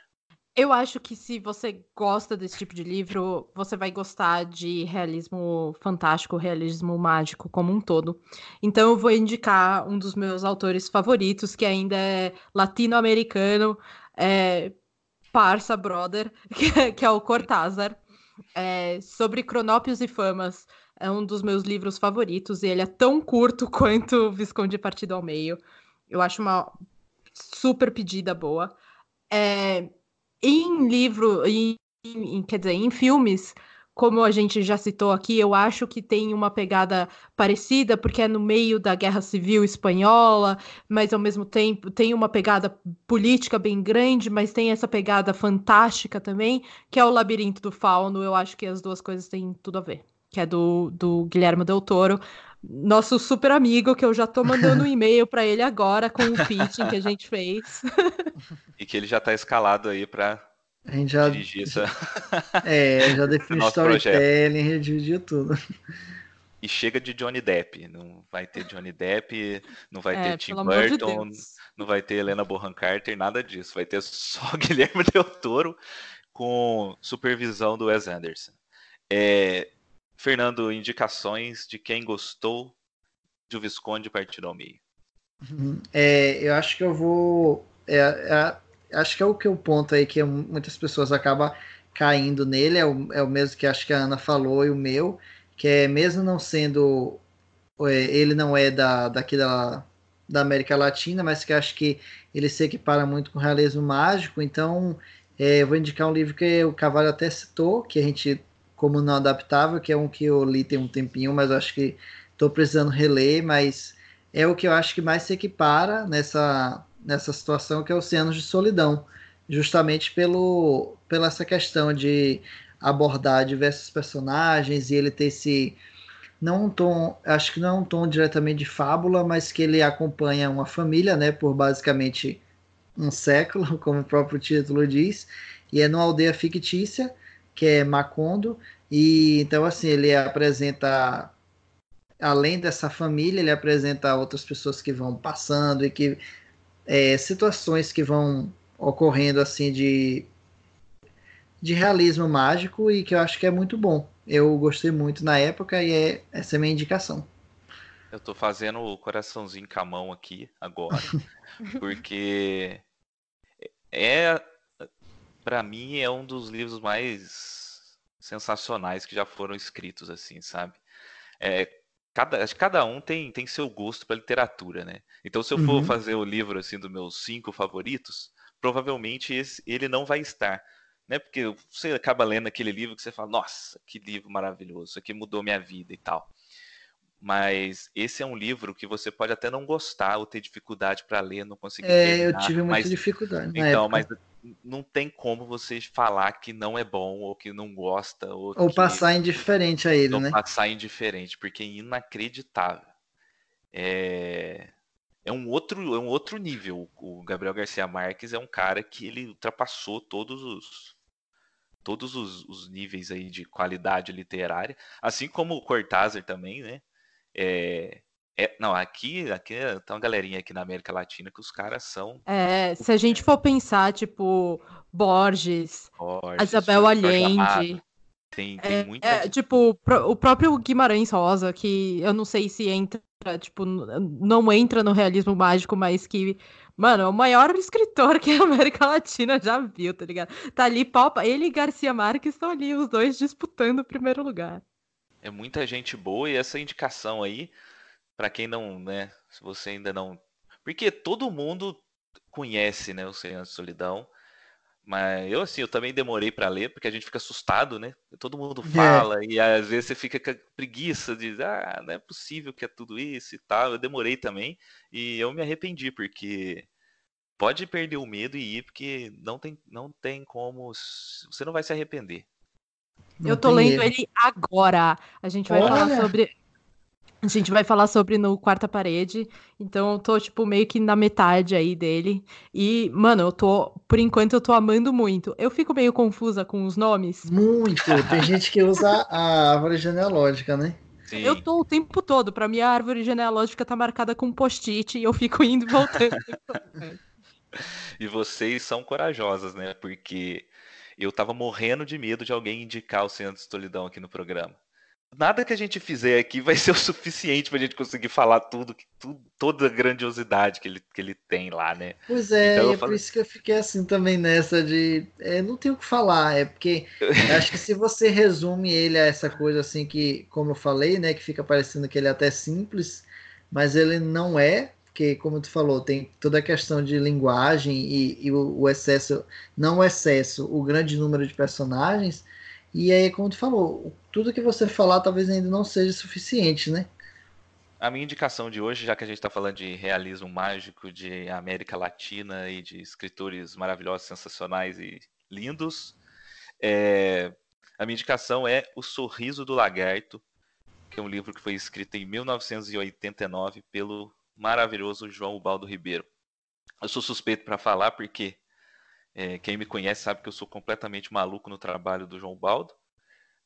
Eu acho que se você gosta desse tipo de livro, você vai gostar de realismo fantástico, realismo mágico como um todo. Então eu vou indicar um dos meus autores favoritos, que ainda é latino-americano, é Parça Brother, que é o Cortázar, é, sobre Cronópios e Famas. É um dos meus livros favoritos e ele é tão curto quanto Visconde Partido ao Meio. Eu acho uma super pedida boa. É, em livro, em, em, quer dizer, em filmes, como a gente já citou aqui, eu acho que tem uma pegada parecida, porque é no meio da Guerra Civil Espanhola, mas ao mesmo tempo tem uma pegada política bem grande, mas tem essa pegada fantástica também, que é o Labirinto do Fauno. Eu acho que as duas coisas têm tudo a ver, que é do, do Guilherme Del Toro. Nosso super amigo, que eu já tô mandando um e-mail para ele agora com o pitching que a gente fez. e que ele já está escalado aí para a gente já, dirigir essa... É, já definiu storytelling, já dividiu tudo. E chega de Johnny Depp. Não vai ter Johnny Depp, não vai é, ter Tim Burton, de não vai ter Helena Bonham Carter, nada disso. Vai ter só Guilherme Del Toro com supervisão do Wes Anderson. É, Fernando, indicações de quem gostou de O Visconde Partido ao Meio. Uhum. É, eu acho que eu vou é, é, acho que é o que o ponto aí que muitas pessoas acabam caindo nele, é o, é o mesmo que acho que a Ana falou e o meu, que é mesmo não sendo. É, ele não é da, daqui da, da América Latina, mas que acho que ele se equipara muito com realismo mágico, então é, eu vou indicar um livro que o Cavalho até citou, que a gente, como não adaptável, que é um que eu li tem um tempinho, mas acho que estou precisando reler, mas é o que eu acho que mais se equipara nessa nessa situação que é Oceanos de Solidão, justamente pelo, pela essa questão de abordar diversos personagens e ele ter esse não um tom, acho que não é um tom diretamente de fábula, mas que ele acompanha uma família, né, por basicamente um século, como o próprio título diz, e é numa aldeia fictícia, que é Macondo, e então assim, ele apresenta além dessa família, ele apresenta outras pessoas que vão passando e que é, situações que vão ocorrendo assim de de realismo mágico e que eu acho que é muito bom. Eu gostei muito na época e é, essa é a minha indicação. Eu tô fazendo o coraçãozinho com a mão aqui agora, porque é para mim é um dos livros mais sensacionais que já foram escritos assim, sabe? É, cada, cada um tem, tem seu gosto para literatura, né? Então, se eu for uhum. fazer o livro assim dos meus cinco favoritos, provavelmente esse, ele não vai estar, né? Porque você acaba lendo aquele livro que você fala, nossa, que livro maravilhoso, isso aqui mudou minha vida e tal. Mas esse é um livro que você pode até não gostar ou ter dificuldade para ler, não conseguir. É, terminar, eu tive muita mas, dificuldade. então, mas não tem como você falar que não é bom ou que não gosta ou, ou passar indiferente a ele, ou né? Passar indiferente, porque é inacreditável. É é um outro é um outro nível. O Gabriel Garcia Marques é um cara que ele ultrapassou todos os todos os, os níveis aí de qualidade literária, assim como o Cortázar também, né? É, é, não, aqui, aqui tem uma galerinha aqui na América Latina que os caras são. É, se a gente for pensar, tipo, Borges, Borges Isabel Allende. Tem, tem é, muita. É, tipo, o próprio Guimarães Rosa, que eu não sei se entra, tipo, não entra no realismo mágico, mas que, mano, é o maior escritor que a América Latina já viu, tá ligado? Tá ali, Popa, ele e Garcia Marques estão ali, os dois disputando o primeiro lugar. É muita gente boa e essa indicação aí, para quem não, né, se você ainda não. Porque todo mundo conhece, né, o Senhor de Solidão. Mas eu, assim, eu também demorei para ler, porque a gente fica assustado, né? Todo mundo é. fala, é. e às vezes você fica com preguiça de, ah, não é possível que é tudo isso e tal. Eu demorei também, e eu me arrependi, porque pode perder o medo e ir, porque não tem, não tem como. Você não vai se arrepender. Não eu tô lendo erro. ele agora. A gente vai Olha. falar sobre. A gente vai falar sobre no Quarta Parede. Então eu tô, tipo, meio que na metade aí dele. E, mano, eu tô. Por enquanto eu tô amando muito. Eu fico meio confusa com os nomes. Muito. Tem gente que usa a árvore genealógica, né? Sim. Eu tô o tempo todo. Pra mim, a árvore genealógica tá marcada com post-it e eu fico indo e voltando. e vocês são corajosas, né? Porque eu tava morrendo de medo de alguém indicar o Senhor de Solidão aqui no programa. Nada que a gente fizer aqui vai ser o suficiente pra gente conseguir falar tudo, tudo toda a grandiosidade que ele, que ele tem lá, né? Pois é, então, é falo... por isso que eu fiquei assim também nessa de. É, não tenho o que falar, é porque acho que se você resume ele a essa coisa assim que, como eu falei, né, que fica parecendo que ele é até simples, mas ele não é, porque, como tu falou, tem toda a questão de linguagem e, e o, o, excesso, não o excesso, o grande número de personagens. E aí, como tu falou, tudo que você falar talvez ainda não seja suficiente, né? A minha indicação de hoje, já que a gente está falando de realismo mágico, de América Latina e de escritores maravilhosos, sensacionais e lindos, é... a minha indicação é O Sorriso do Lagarto, que é um livro que foi escrito em 1989 pelo maravilhoso João Baldo Ribeiro. Eu sou suspeito para falar porque é, quem me conhece sabe que eu sou completamente maluco no trabalho do João Baldo,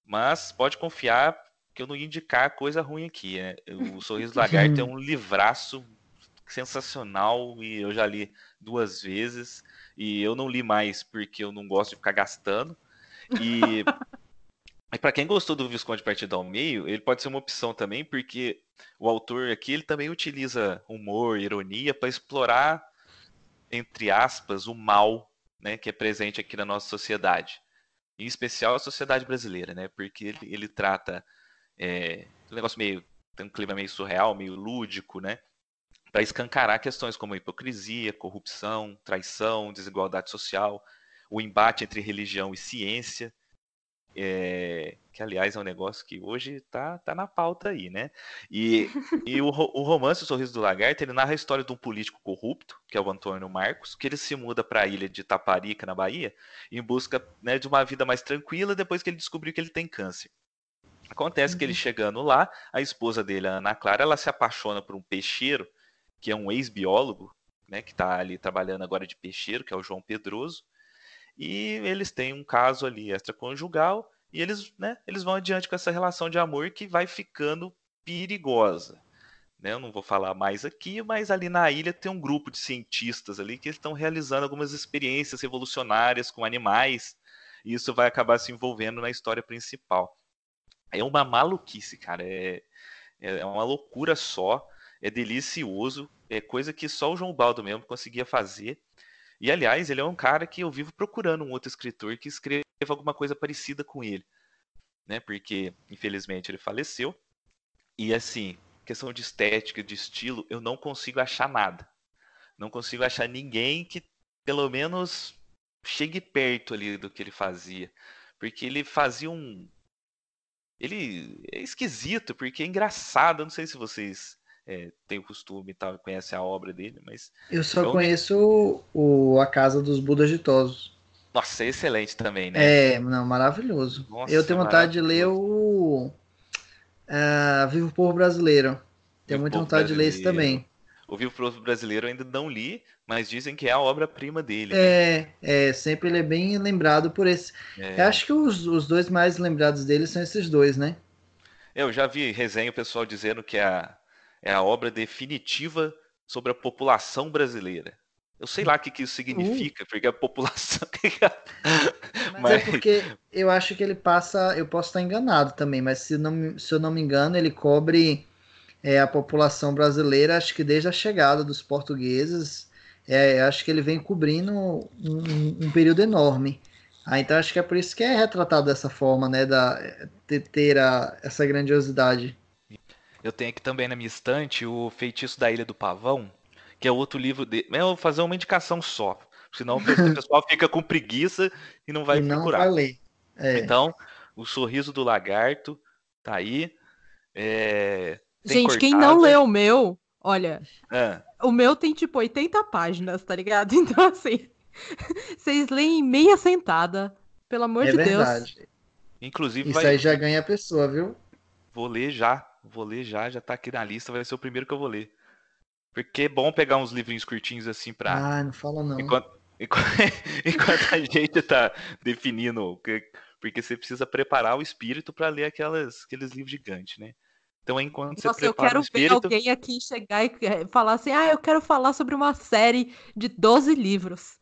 mas pode confiar que eu não ia indicar coisa ruim aqui. Né? O Sorriso Lagarto é um livraço sensacional e eu já li duas vezes e eu não li mais porque eu não gosto de ficar gastando. E E para quem gostou do Visconde Partido ao Meio, ele pode ser uma opção também, porque o autor aqui ele também utiliza humor, ironia para explorar, entre aspas, o mal né, que é presente aqui na nossa sociedade. Em especial a sociedade brasileira, né? Porque ele, ele trata é, um negócio meio. tem um clima meio surreal, meio lúdico, né? Para escancarar questões como hipocrisia, corrupção, traição, desigualdade social, o embate entre religião e ciência é, que aliás é um negócio que hoje tá, tá na pauta aí, né? E, e o, o, romance O Sorriso do Lagarto, ele narra a história de um político corrupto, que é o Antônio Marcos, que ele se muda para a ilha de Taparica, na Bahia, em busca né, de uma vida mais tranquila depois que ele descobriu que ele tem câncer. Acontece uhum. que ele uhum. chegando lá, a esposa dele, a Ana Clara, ela se apaixona por um peixeiro, que é um ex-biólogo, né, que está ali trabalhando agora de peixeiro, que é o João Pedroso, e eles têm um caso ali extraconjugal e eles, né, eles vão adiante com essa relação de amor que vai ficando perigosa. Né? Eu não vou falar mais aqui, mas ali na ilha tem um grupo de cientistas ali que estão realizando algumas experiências revolucionárias com animais e isso vai acabar se envolvendo na história principal. É uma maluquice, cara. É, é uma loucura só. É delicioso. É coisa que só o João Baldo mesmo conseguia fazer. E, aliás, ele é um cara que eu vivo procurando um outro escritor que escreva alguma coisa parecida com ele. Né? Porque, infelizmente, ele faleceu. E, assim, questão de estética, de estilo, eu não consigo achar nada. Não consigo achar ninguém que, pelo menos, chegue perto ali do que ele fazia. Porque ele fazia um, ele é esquisito, porque é engraçado. Eu não sei se vocês é, têm o costume e tal, conhecem a obra dele, mas. Eu só eu... conheço o, A Casa dos Budas Ditosos. Nossa, é excelente também, né? É, não, maravilhoso. Nossa, eu tenho vontade de ler o uh, Vivo Povo Brasileiro. Tenho muita vontade de ler esse também. O Vivo Povo Brasileiro eu ainda não li, mas dizem que é a obra-prima dele. É, é, sempre ele é bem lembrado por esse. É. Eu acho que os, os dois mais lembrados dele são esses dois, né? Eu já vi resenha o pessoal dizendo que a, é a obra definitiva sobre a população brasileira. Eu sei lá o que, que isso significa, uh. porque a população. mas, mas, é porque eu acho que ele passa. Eu posso estar enganado também, mas se, não, se eu não me engano, ele cobre é, a população brasileira, acho que desde a chegada dos portugueses é, acho que ele vem cobrindo um, um, período enorme. Ah, então acho que é por isso que é retratado dessa forma, né? Da, ter, ter a, essa grandiosidade. Eu tenho aqui também na minha estante o Feitiço da Ilha do Pavão, que é outro livro de. Eu vou fazer uma indicação só. Senão o pessoal fica com preguiça e não vai e não procurar. Vai ler. É. Então, o sorriso do lagarto tá aí. É... Gente, quem não leu o meu, olha. É. O meu tem tipo 80 páginas, tá ligado? Então, assim, vocês leem meia sentada, pelo amor é de verdade. Deus. Inclusive, Isso vai... aí já ganha a pessoa, viu? Vou ler já, vou ler já, já tá aqui na lista, vai ser o primeiro que eu vou ler. Porque é bom pegar uns livrinhos curtinhos assim pra. Ah, não fala não. Enquanto, enquanto, enquanto a gente tá definindo. Porque você precisa preparar o espírito para ler aquelas, aqueles livros gigantes, né? Então, enquanto Nossa, você prepara eu quero espírito... ver alguém aqui chegar e eh, falar assim: ah, eu quero falar sobre uma série de 12 livros.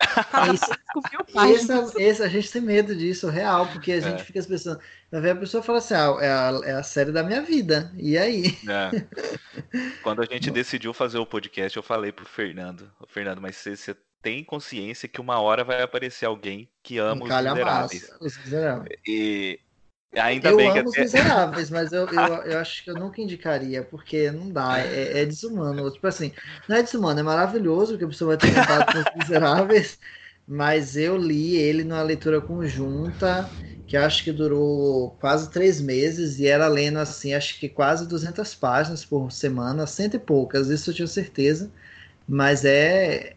esse, esse, a gente tem medo disso, real, porque a gente é. fica pensando. Vai ver a pessoa fala assim: ah, é a, é a série da minha vida. E aí? É. Quando a gente decidiu fazer o podcast, eu falei pro Fernando: Fernando, mas você, você tem consciência que uma hora vai aparecer alguém que ama os miseráveis. os miseráveis. E Ainda eu bem amo que... os miseráveis, mas eu, eu, eu, acho que eu nunca indicaria, porque não dá, é, é, desumano. Tipo assim, não é desumano, é maravilhoso que a pessoa vai ter contato com os miseráveis, mas eu li ele numa leitura conjunta, que acho que durou quase três meses, e era lendo assim, acho que quase 200 páginas por semana, cento e poucas, isso eu tinha certeza, mas é,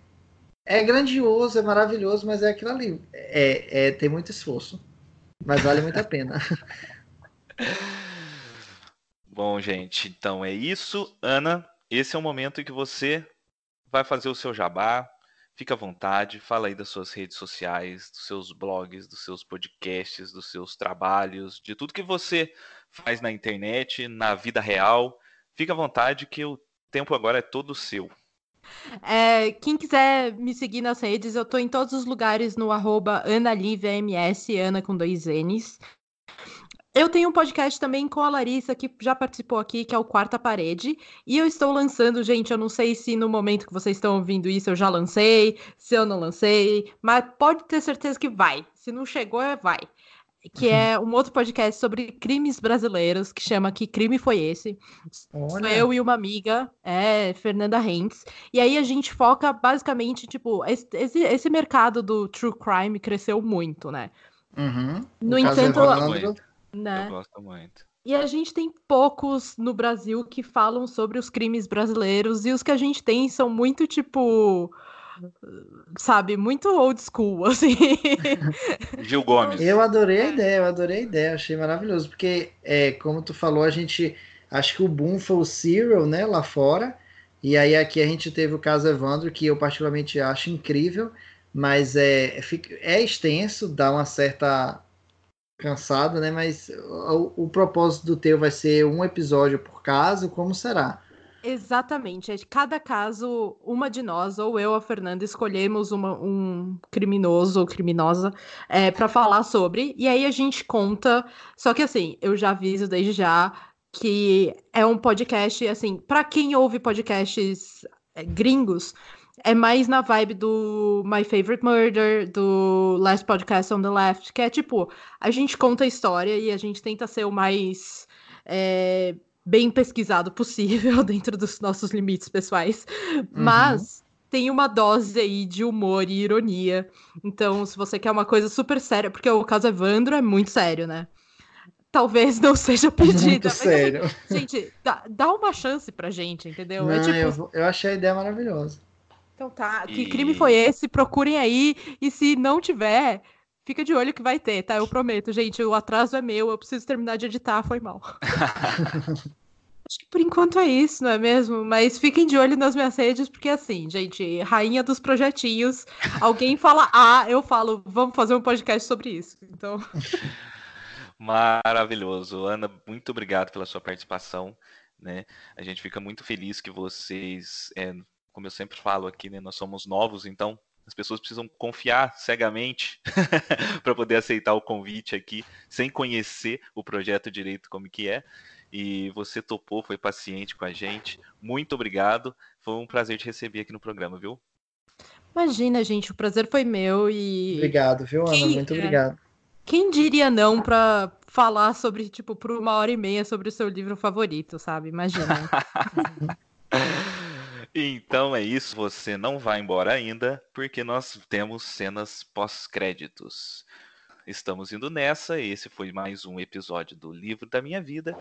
é grandioso, é maravilhoso, mas é aquilo ali, é, é tem muito esforço. Mas vale muito a pena. Bom, gente, então é isso. Ana, esse é o momento em que você vai fazer o seu jabá. Fica à vontade, fala aí das suas redes sociais, dos seus blogs, dos seus podcasts, dos seus trabalhos, de tudo que você faz na internet, na vida real. Fica à vontade que o tempo agora é todo seu. É, quem quiser me seguir nas redes, eu tô em todos os lugares no arroba AnaLiviaMS, Ana com dois N's. Eu tenho um podcast também com a Larissa, que já participou aqui, que é o Quarta Parede. E eu estou lançando, gente, eu não sei se no momento que vocês estão ouvindo isso eu já lancei, se eu não lancei, mas pode ter certeza que vai. Se não chegou, é vai que é um outro podcast sobre crimes brasileiros, que chama Que Crime Foi Esse? Olha. Eu e uma amiga, é, Fernanda Rentes. E aí a gente foca basicamente, tipo, esse, esse mercado do true crime cresceu muito, né? Uhum. No entanto, né? Eu gosto muito. E a gente tem poucos no Brasil que falam sobre os crimes brasileiros, e os que a gente tem são muito, tipo sabe, muito old school, assim. Gil Gomes. Eu adorei a ideia, eu adorei a ideia, achei maravilhoso, porque, é, como tu falou, a gente, acho que o boom foi o Serial, né, lá fora, e aí aqui a gente teve o caso Evandro, que eu particularmente acho incrível, mas é, é extenso, dá uma certa cansada, né, mas o, o propósito do teu vai ser um episódio por caso, como será? Exatamente. É cada caso, uma de nós, ou eu ou a Fernanda, escolhemos uma, um criminoso ou criminosa é, para falar sobre. E aí a gente conta. Só que assim, eu já aviso desde já que é um podcast, assim, para quem ouve podcasts é, gringos, é mais na vibe do My Favorite Murder, do Last Podcast on the Left, que é tipo, a gente conta a história e a gente tenta ser o mais. É, bem pesquisado possível dentro dos nossos limites pessoais, uhum. mas tem uma dose aí de humor e ironia. Então, se você quer uma coisa super séria, porque o caso Evandro é muito sério, né? Talvez não seja pedida. Muito mas, sério. Assim, gente, dá, dá, uma chance pra gente, entendeu? É não, é tipo... eu, eu achei a ideia maravilhosa. Então tá, que crime foi esse? Procurem aí. E se não tiver, fica de olho que vai ter, tá? Eu prometo, gente. O atraso é meu, eu preciso terminar de editar, foi mal. Acho que por enquanto é isso, não é mesmo? Mas fiquem de olho nas minhas redes, porque assim, gente, rainha dos projetinhos. Alguém fala ah, eu falo, vamos fazer um podcast sobre isso. Então. Maravilhoso. Ana, muito obrigado pela sua participação. Né? A gente fica muito feliz que vocês, é, como eu sempre falo aqui, né, nós somos novos, então as pessoas precisam confiar cegamente para poder aceitar o convite aqui, sem conhecer o projeto direito como que é e você topou, foi paciente com a gente. Muito obrigado. Foi um prazer te receber aqui no programa, viu? Imagina, gente, o prazer foi meu e. Obrigado, viu, Ana? Quem, Muito é, obrigado. Quem diria não para falar sobre, tipo, por uma hora e meia sobre o seu livro favorito, sabe? Imagina. então é isso, você não vai embora ainda, porque nós temos cenas pós-créditos. Estamos indo nessa, esse foi mais um episódio do Livro da Minha Vida.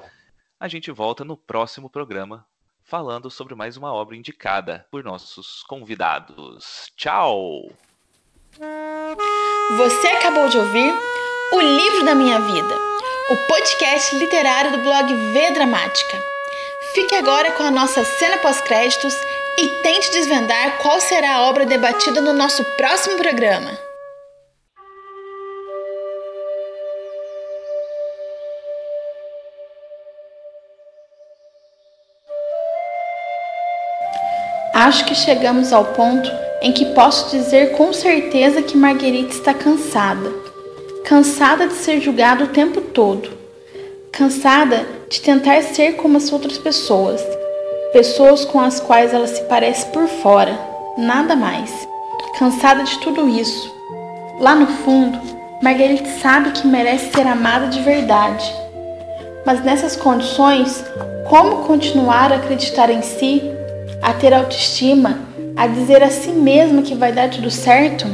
A gente volta no próximo programa falando sobre mais uma obra indicada por nossos convidados. Tchau! Você acabou de ouvir O Livro da Minha Vida, o podcast literário do blog V Dramática. Fique agora com a nossa cena pós-créditos e tente desvendar qual será a obra debatida no nosso próximo programa. Acho que chegamos ao ponto em que posso dizer com certeza que Marguerite está cansada. Cansada de ser julgada o tempo todo. Cansada de tentar ser como as outras pessoas. Pessoas com as quais ela se parece por fora, nada mais. Cansada de tudo isso. Lá no fundo, Marguerite sabe que merece ser amada de verdade. Mas nessas condições, como continuar a acreditar em si a ter autoestima, a dizer a si mesma que vai dar tudo certo?